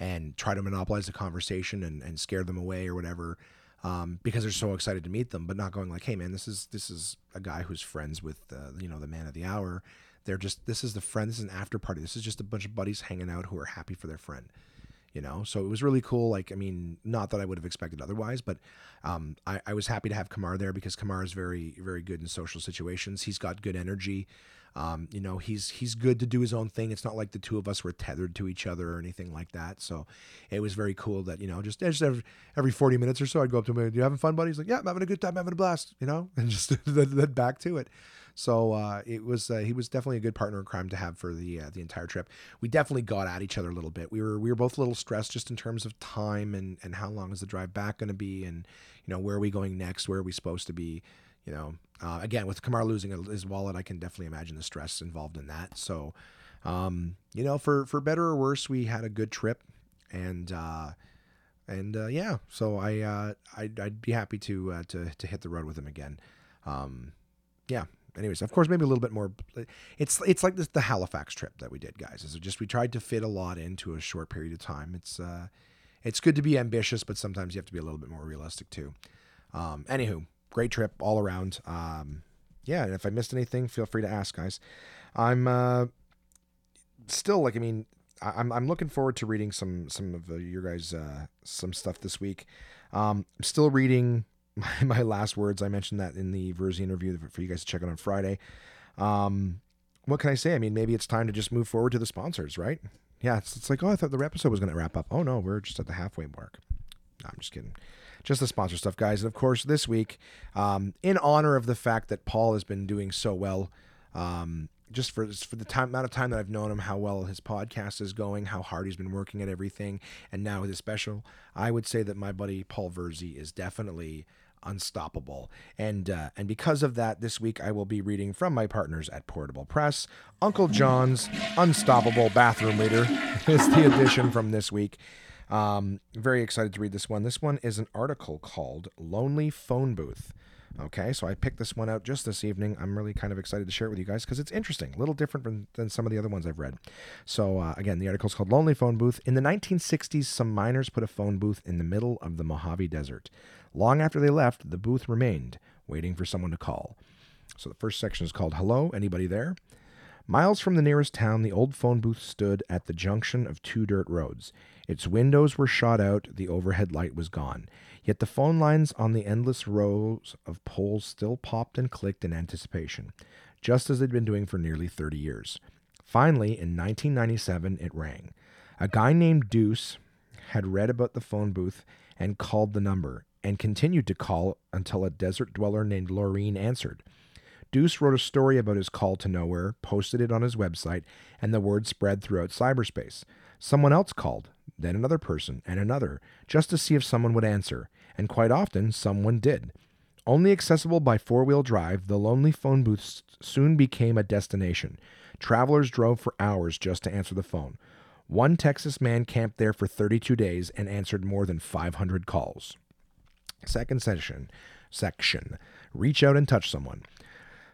and try to monopolize the conversation and, and scare them away or whatever. Um, because they're so excited to meet them, but not going like, "Hey, man, this is this is a guy who's friends with uh, you know the man of the hour." They're just this is the friend. This is an after party. This is just a bunch of buddies hanging out who are happy for their friend you know? So it was really cool like i mean not that i would have expected otherwise but um, I, I, was happy to have kamar there because kamar is very very good in social situations. He's got good energy. Um, you know he's he's good to do his own thing. It's not like the two of us were tethered to each other or anything like that. So it was very cool that you know just, just every, every 40 minutes or so i'd go up to him and, you having fun buddy? He's like yeah i'm having a good time having a blast you know? And just back to it so uh, it was uh, he was definitely a good partner in crime to have for the uh, the entire trip. We definitely got at each other a little bit. We were we were both a little stressed just in terms of time and and how long is the drive back going to be, and you know where are we going next, where are we supposed to be. You know, uh, again with Kamar losing his wallet, I can definitely imagine the stress involved in that. So, um, you know, for for better or worse, we had a good trip, and uh, and uh, yeah, so I uh, I'd, I'd be happy to uh, to to hit the road with him again. Um, yeah, anyways, of course, maybe a little bit more. It's it's like this, the Halifax trip that we did, guys. Is just we tried to fit a lot into a short period of time. It's uh, it's good to be ambitious, but sometimes you have to be a little bit more realistic too. Um, anywho, great trip all around. Um, yeah, and if I missed anything, feel free to ask, guys. I'm uh, still like, I mean, I'm I'm looking forward to reading some some of uh, your guys uh, some stuff this week. Um, I'm still reading my, my last words. I mentioned that in the Virzi interview for you guys to check out on Friday. Um, what can I say? I mean, maybe it's time to just move forward to the sponsors, right? Yeah, it's, it's like, oh, I thought the episode was going to wrap up. Oh, no, we're just at the halfway mark. No, I'm just kidding. Just the sponsor stuff, guys. And of course, this week, um, in honor of the fact that Paul has been doing so well, um, just for for the time amount of time that I've known him, how well his podcast is going, how hard he's been working at everything, and now with his special, I would say that my buddy Paul Virzi is definitely unstoppable. And uh, and because of that, this week I will be reading from my partners at Portable Press. Uncle John's Unstoppable Bathroom Reader is the edition from this week. Um, very excited to read this one. This one is an article called "Lonely Phone Booth." Okay, so I picked this one out just this evening. I'm really kind of excited to share it with you guys because it's interesting, a little different from, than some of the other ones I've read. So, uh, again, the article is called Lonely Phone Booth. In the 1960s, some miners put a phone booth in the middle of the Mojave Desert. Long after they left, the booth remained, waiting for someone to call. So, the first section is called Hello, Anybody There? Miles from the nearest town, the old phone booth stood at the junction of two dirt roads. Its windows were shot out, the overhead light was gone. Yet the phone lines on the endless rows of poles still popped and clicked in anticipation, just as they'd been doing for nearly 30 years. Finally, in 1997, it rang. A guy named Deuce had read about the phone booth and called the number, and continued to call until a desert dweller named Laureen answered. Deuce wrote a story about his call to nowhere, posted it on his website, and the word spread throughout cyberspace. Someone else called, then another person, and another, just to see if someone would answer, and quite often someone did. Only accessible by four wheel drive, the lonely phone booth soon became a destination. Travelers drove for hours just to answer the phone. One Texas man camped there for 32 days and answered more than 500 calls. Second session, section. Reach out and touch someone.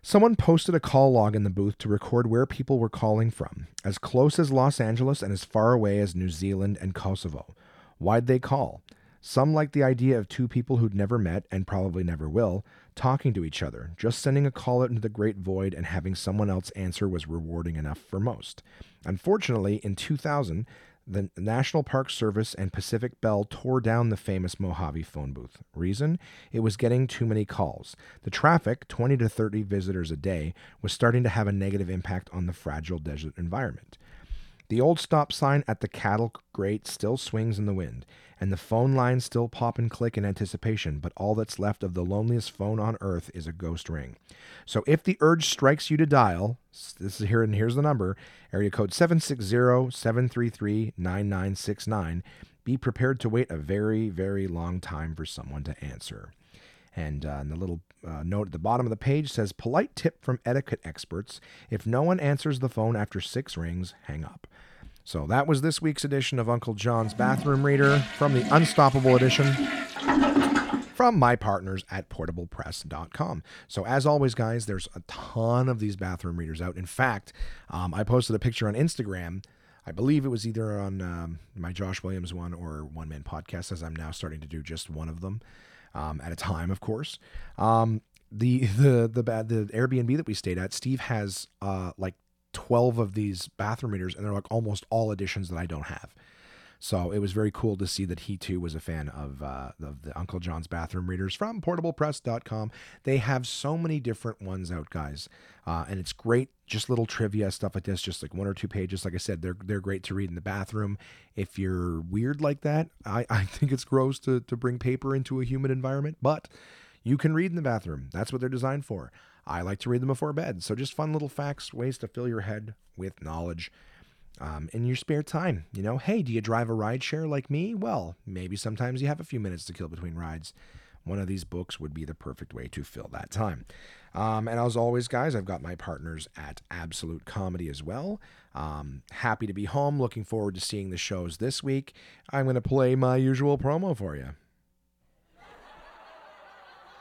Someone posted a call log in the booth to record where people were calling from, as close as Los Angeles and as far away as New Zealand and Kosovo. Why'd they call? Some liked the idea of two people who'd never met and probably never will talking to each other. Just sending a call out into the great void and having someone else answer was rewarding enough for most. Unfortunately, in 2000, the National Park Service and Pacific Bell tore down the famous Mojave phone booth. Reason? It was getting too many calls. The traffic, 20 to 30 visitors a day, was starting to have a negative impact on the fragile desert environment. The old stop sign at the cattle grate still swings in the wind, and the phone lines still pop and click in anticipation, but all that's left of the loneliest phone on earth is a ghost ring. So if the urge strikes you to dial, this is here and here's the number, area code 760-733-9969, be prepared to wait a very, very long time for someone to answer. And, uh, and the little uh, note at the bottom of the page says polite tip from etiquette experts if no one answers the phone after six rings, hang up. So that was this week's edition of Uncle John's Bathroom Reader from the Unstoppable Edition from my partners at portablepress.com. So, as always, guys, there's a ton of these bathroom readers out. In fact, um, I posted a picture on Instagram. I believe it was either on um, my Josh Williams one or One Man Podcast, as I'm now starting to do just one of them um, at a time, of course. Um, the the the the Airbnb that we stayed at, Steve has uh, like 12 of these bathroom readers, and they're like almost all editions that I don't have. So it was very cool to see that he too was a fan of, uh, of the Uncle John's bathroom readers from portablepress.com. They have so many different ones out, guys. Uh, and it's great, just little trivia stuff like this, just like one or two pages. Like I said, they're they're great to read in the bathroom. If you're weird like that, I, I think it's gross to, to bring paper into a humid environment, but you can read in the bathroom. That's what they're designed for. I like to read them before bed. So just fun little facts, ways to fill your head with knowledge um, in your spare time. You know, hey, do you drive a ride share like me? Well, maybe sometimes you have a few minutes to kill between rides. One of these books would be the perfect way to fill that time. Um, and as always, guys, I've got my partners at Absolute Comedy as well. Um, happy to be home. Looking forward to seeing the shows this week. I'm going to play my usual promo for you.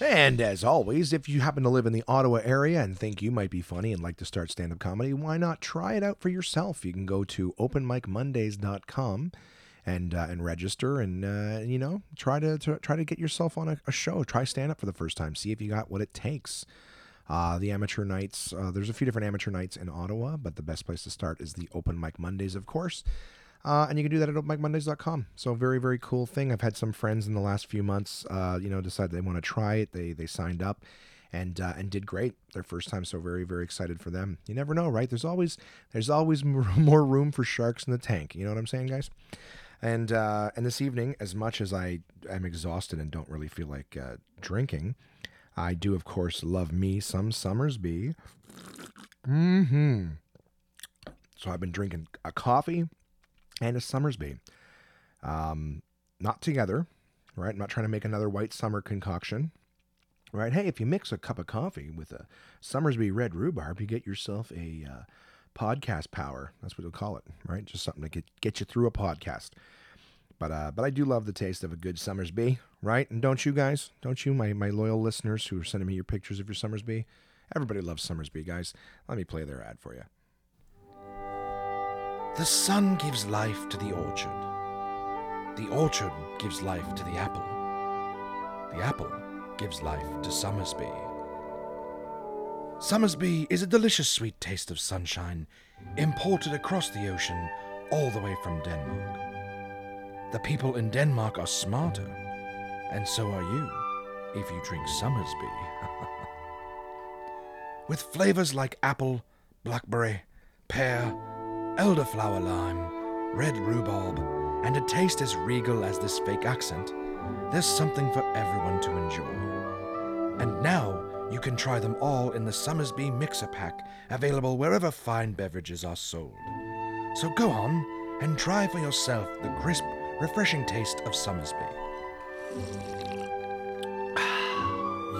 And as always, if you happen to live in the Ottawa area and think you might be funny and like to start stand up comedy, why not try it out for yourself? You can go to openmicmondays.com and uh, and register and uh, you know try to, to try to get yourself on a, a show. Try stand up for the first time. See if you got what it takes. Uh, the amateur nights, uh, there's a few different amateur nights in Ottawa, but the best place to start is the Open Mic Mondays, of course. Uh, and you can do that at openmicmondays.com. So very, very cool thing. I've had some friends in the last few months, uh, you know, decide they want to try it. They they signed up and uh, and did great their first time. So very, very excited for them. You never know, right? There's always there's always more room for sharks in the tank. You know what I'm saying, guys? And uh, and this evening, as much as I am exhausted and don't really feel like uh, drinking, I do of course love me some Somersby. Hmm. So I've been drinking a coffee and a Somersby. Um, not together, right? I'm not trying to make another white summer concoction, right? Hey, if you mix a cup of coffee with a Somersby red rhubarb, you get yourself a uh, podcast power. That's what we'll call it, right? Just something to get get you through a podcast. But uh, but I do love the taste of a good Somersby, right? And don't you guys? Don't you, my my loyal listeners who are sending me your pictures of your Somersby? Everybody loves Somersby, guys. Let me play their ad for you. The sun gives life to the orchard. The orchard gives life to the apple. The apple gives life to Somersby. Somersby is a delicious sweet taste of sunshine imported across the ocean all the way from Denmark. The people in Denmark are smarter, and so are you if you drink Somersby. With flavors like apple, blackberry, pear, elderflower lime, red rhubarb, and a taste as regal as this fake accent, there's something for everyone to enjoy. And now you can try them all in the Somersby Mixer Pack, available wherever fine beverages are sold. So go on and try for yourself the crisp, refreshing taste of Somersby.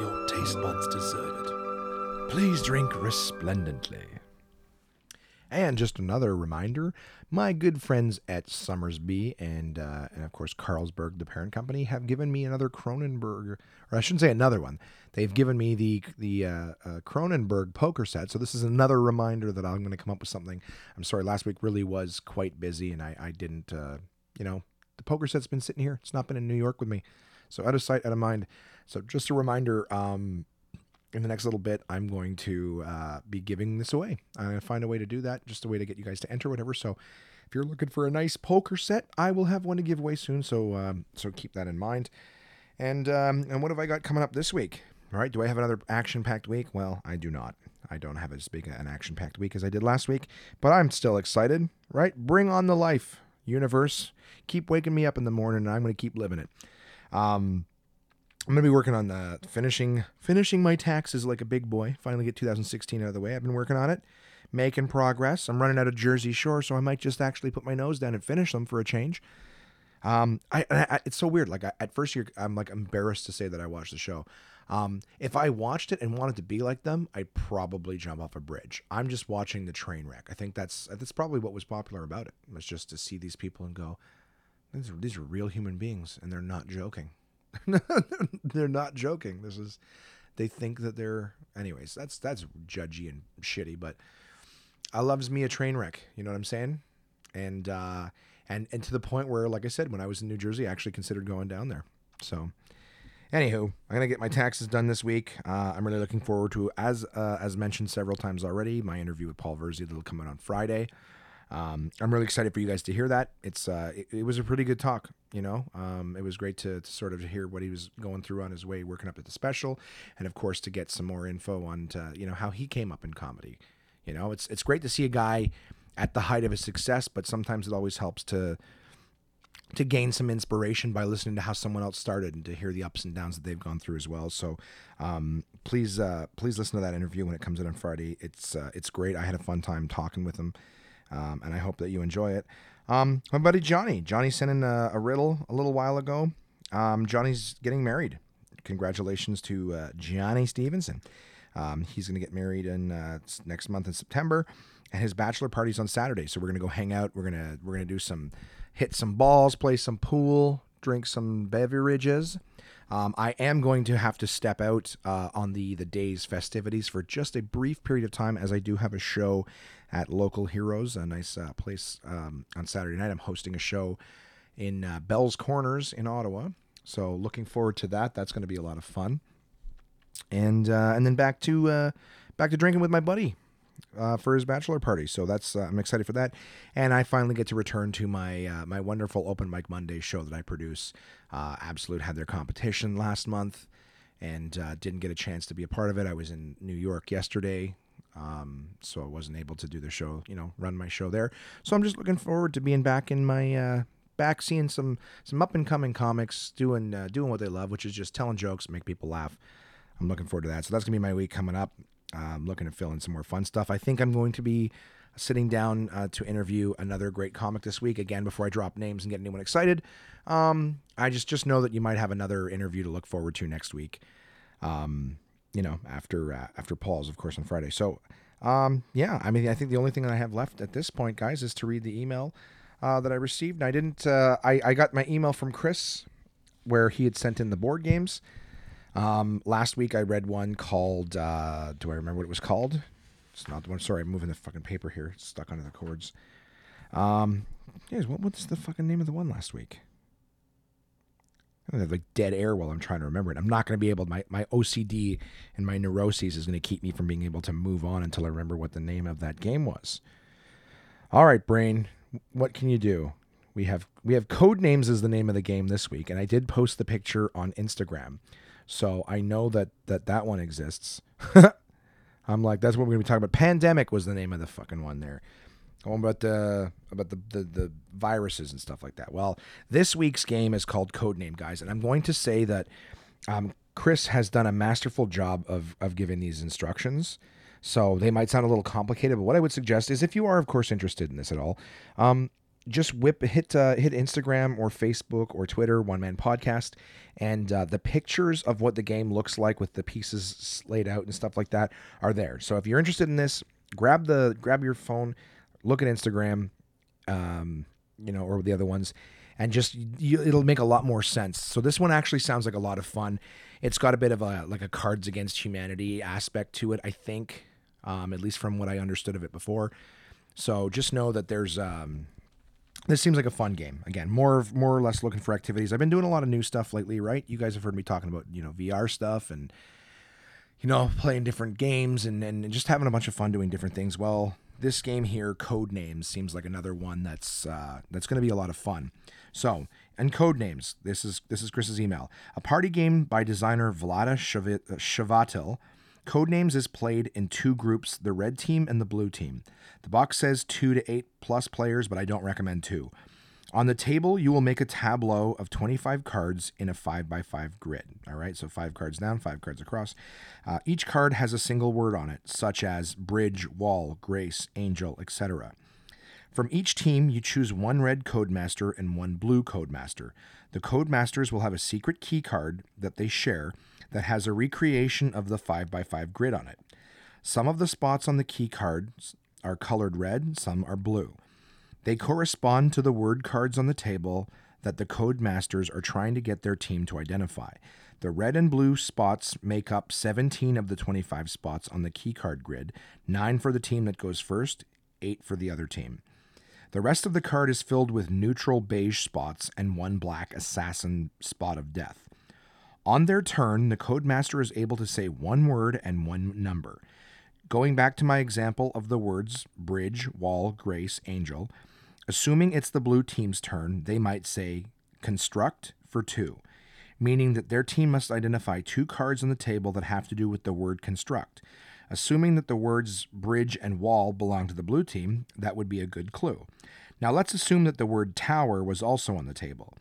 Your taste buds deserve it. Please drink resplendently. And just another reminder my good friends at Somersby and, uh, and of course, Carlsberg, the parent company, have given me another Kronenbourg, or I shouldn't say another one. They've given me the, the uh, uh, Kronenbourg poker set. So this is another reminder that I'm going to come up with something. I'm sorry, last week really was quite busy and I, I didn't, uh, you know, the poker set's been sitting here. It's not been in New York with me. So out of sight, out of mind. So just a reminder, um, in the next little bit, I'm going to uh, be giving this away. I'm going to find a way to do that, just a way to get you guys to enter, whatever. So, if you're looking for a nice poker set, I will have one to give away soon. So, um, so keep that in mind. And um, and what have I got coming up this week? All right, do I have another action-packed week? Well, I do not. I don't have as big an action-packed week as I did last week, but I'm still excited. Right? Bring on the life, universe. Keep waking me up in the morning, and I'm going to keep living it. Um, I'm gonna be working on the finishing finishing my taxes like a big boy. Finally get 2016 out of the way. I've been working on it, making progress. I'm running out of Jersey Shore, so I might just actually put my nose down and finish them for a change. Um, I, I it's so weird. Like I, at first, you're, I'm like embarrassed to say that I watched the show. Um, if I watched it and wanted to be like them, I'd probably jump off a bridge. I'm just watching the train wreck. I think that's that's probably what was popular about it. Was just to see these people and go, these are these are real human beings, and they're not joking. they're not joking. This is they think that they're anyways, that's that's judgy and shitty, but I loves me a train wreck, you know what I'm saying? And uh and and to the point where like I said when I was in New Jersey, I actually considered going down there. So Anywho, I'm gonna get my taxes done this week. Uh, I'm really looking forward to, as uh, as mentioned several times already, my interview with Paul Virzi that'll come out on Friday. Um, I'm really excited for you guys to hear that. It's uh, it, it was a pretty good talk. You know, um, it was great to, to, sort of hear what he was going through on his way working up at the special, and of course to get some more info on to, you know how he came up in comedy. You know, it's it's great to see a guy at the height of his success, but sometimes it always helps to to gain some inspiration by listening to how someone else started and to hear the ups and downs that they've gone through as well. So um, please uh, please listen to that interview when it comes out on Friday. It's uh, it's great. I had a fun time talking with him um, and I hope that you enjoy it. Um, my buddy Johnny, Johnny sent in a, a riddle a little while ago. Um, Johnny's getting married. Congratulations to uh, Johnny Stevenson. Um, he's going to get married in uh, next month in September, and his bachelor party's on Saturday. So we're going to go hang out. We're gonna we're gonna do some hit some balls, play some pool, drink some beverages. Um, I am going to have to step out uh, on the the day's festivities for just a brief period of time, as I do have a show at Local Heroes, a nice uh, place um, on Saturday night. I'm hosting a show in uh, Bell's Corners in Ottawa, so looking forward to that. That's going to be a lot of fun. And uh, and then back to uh, back to drinking with my buddy uh, for his bachelor party. So that's uh, I'm excited for that, and I finally get to return to my uh, my wonderful Open Mic Monday show that I produce. Uh, Absolute had their competition last month, and uh, didn't get a chance to be a part of it. I was in New York yesterday, um, so I wasn't able to do the show. You know, run my show there. So I'm just looking forward to being back in my. Uh, back seeing some some up and coming comics doing doing what they love, which is just telling jokes, make people laugh. I'm looking forward to that. So that's gonna be my week coming up. I'm looking to fill in some more fun stuff. I think I'm going to be sitting down uh, to interview another great comic this week. Again, before I drop names and get anyone excited, um, I just just know that you might have another interview to look forward to next week. Um, you know, after uh, after Paul's, of course, on Friday. So, um, yeah, I mean, I think the only thing that I have left at this point, guys, is to read the email uh, that I received. And I didn't. Uh, I I got my email from Chris, where he had sent in the board games. Um, last week I read one called. Uh, do I remember what it was called? It's not the one. Sorry, I'm moving the fucking paper here. It's stuck under the cords. Um, yes. What what's the fucking name of the one last week? I have like dead air while I'm trying to remember it. I'm not going to be able. My my OCD and my neuroses is going to keep me from being able to move on until I remember what the name of that game was. All right, brain. What can you do? We have we have code names as the name of the game this week, and I did post the picture on Instagram. So I know that that that one exists. I'm like, that's what we're gonna be talking about. Pandemic was the name of the fucking one there. Going about the about the, the the viruses and stuff like that. Well, this week's game is called Codename, guys, and I'm going to say that um, Chris has done a masterful job of of giving these instructions. So they might sound a little complicated, but what I would suggest is if you are, of course, interested in this at all, um, just whip hit uh, hit Instagram or Facebook or Twitter, One Man Podcast, and uh, the pictures of what the game looks like with the pieces laid out and stuff like that are there. So if you're interested in this, grab the grab your phone, look at Instagram, um, you know, or the other ones, and just you, it'll make a lot more sense. So this one actually sounds like a lot of fun. It's got a bit of a like a Cards Against Humanity aspect to it, I think, um, at least from what I understood of it before. So just know that there's um, this seems like a fun game. Again, more more or less looking for activities. I've been doing a lot of new stuff lately, right? You guys have heard me talking about you know VR stuff and you know playing different games and and just having a bunch of fun doing different things. Well, this game here, Code Names, seems like another one that's uh, that's going to be a lot of fun. So, and Code Names. This is this is Chris's email. A party game by designer Vlada Chvátil Codenames is played in two groups the red team and the blue team. The box says two to eight plus players, but I don't recommend two. On the table, you will make a tableau of 25 cards in a 5x5 grid. All right, so five cards down, five cards across. Uh, each card has a single word on it, such as bridge, wall, grace, angel, etc. From each team, you choose one red codemaster and one blue codemaster. The codemasters will have a secret key card that they share that has a recreation of the 5x5 grid on it. Some of the spots on the key cards are colored red, some are blue. They correspond to the word cards on the table that the code masters are trying to get their team to identify. The red and blue spots make up 17 of the 25 spots on the key card grid, 9 for the team that goes first, 8 for the other team. The rest of the card is filled with neutral beige spots and one black assassin spot of death. On their turn, the codemaster is able to say one word and one number. Going back to my example of the words bridge, wall, grace, angel, assuming it's the blue team's turn, they might say construct for two, meaning that their team must identify two cards on the table that have to do with the word construct. Assuming that the words bridge and wall belong to the blue team, that would be a good clue. Now let's assume that the word tower was also on the table.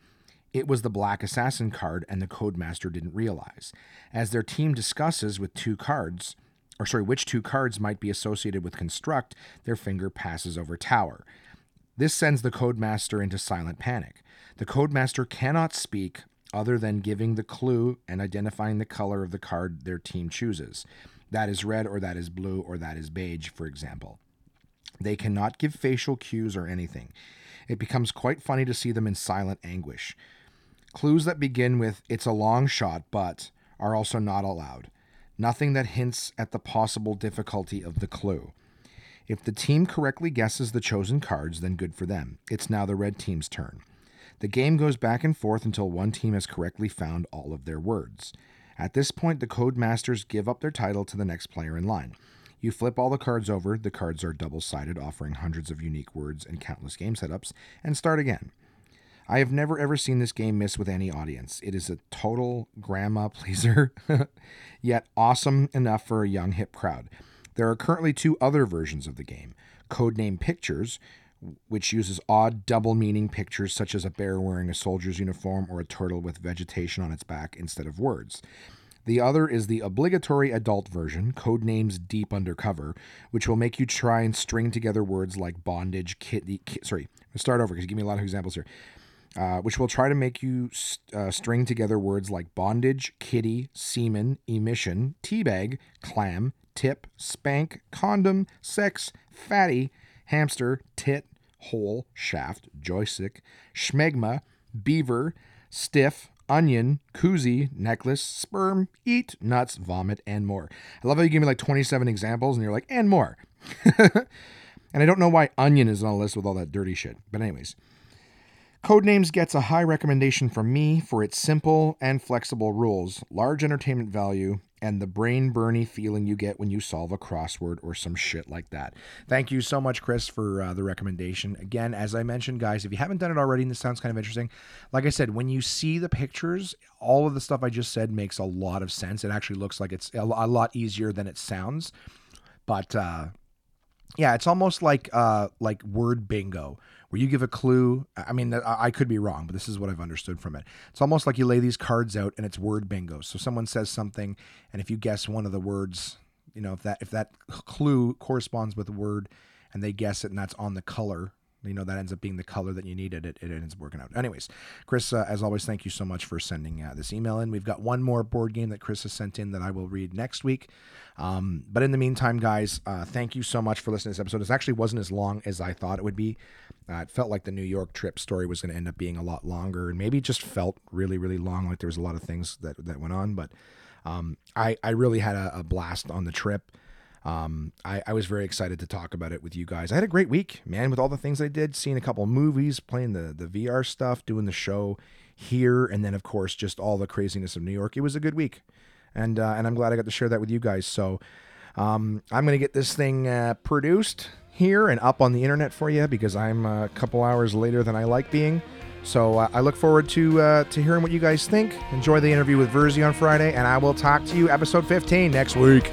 It was the Black Assassin card, and the Codemaster didn't realize. As their team discusses with two cards, or sorry, which two cards might be associated with Construct, their finger passes over Tower. This sends the Codemaster into silent panic. The Codemaster cannot speak other than giving the clue and identifying the color of the card their team chooses. That is red, or that is blue, or that is beige, for example. They cannot give facial cues or anything. It becomes quite funny to see them in silent anguish. Clues that begin with it's a long shot, but are also not allowed. Nothing that hints at the possible difficulty of the clue. If the team correctly guesses the chosen cards, then good for them. It's now the red team's turn. The game goes back and forth until one team has correctly found all of their words. At this point, the Codemasters give up their title to the next player in line. You flip all the cards over, the cards are double sided, offering hundreds of unique words and countless game setups, and start again. I have never ever seen this game miss with any audience. It is a total grandma pleaser, yet awesome enough for a young hip crowd. There are currently two other versions of the game Codename Pictures, which uses odd double meaning pictures such as a bear wearing a soldier's uniform or a turtle with vegetation on its back instead of words. The other is the obligatory adult version, codenames Deep Undercover, which will make you try and string together words like bondage, kitty. Ki- sorry, start over because you give me a lot of examples here. Uh, which will try to make you uh, string together words like bondage, kitty, semen, emission, teabag, clam, tip, spank, condom, sex, fatty, hamster, tit, hole, shaft, joystick, schmegma, beaver, stiff, onion, koozie, necklace, sperm, eat, nuts, vomit, and more. I love how you give me like 27 examples and you're like, and more. and I don't know why onion is on a list with all that dirty shit. But, anyways. Codenames gets a high recommendation from me for its simple and flexible rules, large entertainment value, and the brain burny feeling you get when you solve a crossword or some shit like that. Thank you so much, Chris, for uh, the recommendation. Again, as I mentioned, guys, if you haven't done it already and this sounds kind of interesting, like I said, when you see the pictures, all of the stuff I just said makes a lot of sense. It actually looks like it's a lot easier than it sounds. But uh, yeah, it's almost like uh, like word bingo where you give a clue. I mean, I could be wrong, but this is what I've understood from it. It's almost like you lay these cards out and it's word bingo. So someone says something, and if you guess one of the words, you know, if that if that clue corresponds with the word, and they guess it, and that's on the color, you know that ends up being the color that you needed it, it ends up working out. Anyways chris uh, as always thank you so much for sending uh, this email in. We've got one more board game that chris has sent in that i will read next week. Um, but in the meantime guys uh, thank you so much for listening to this episode. It actually wasn't as long as i thought it would be. Uh, it felt like the new york trip story was going to end up being a lot longer and maybe just felt really really long like there was a lot of things that, that went on. But um, I, I really had a, a blast on the trip um, I, I, was very excited to talk about it with you guys. I had a great week, man, with all the things I did, seeing a couple movies, playing the, the VR stuff, doing the show here, and then, of course, just all the craziness of New York. It was a good week. And, uh, and I'm glad I got to share that with you guys. So um, I'm going to get this thing uh, produced here and up on the internet for you because I'm a couple hours later than I like being. So uh, I look forward to uh, to hearing what you guys think. Enjoy the interview with Virzi on Friday, and I will talk to you episode 15 next week.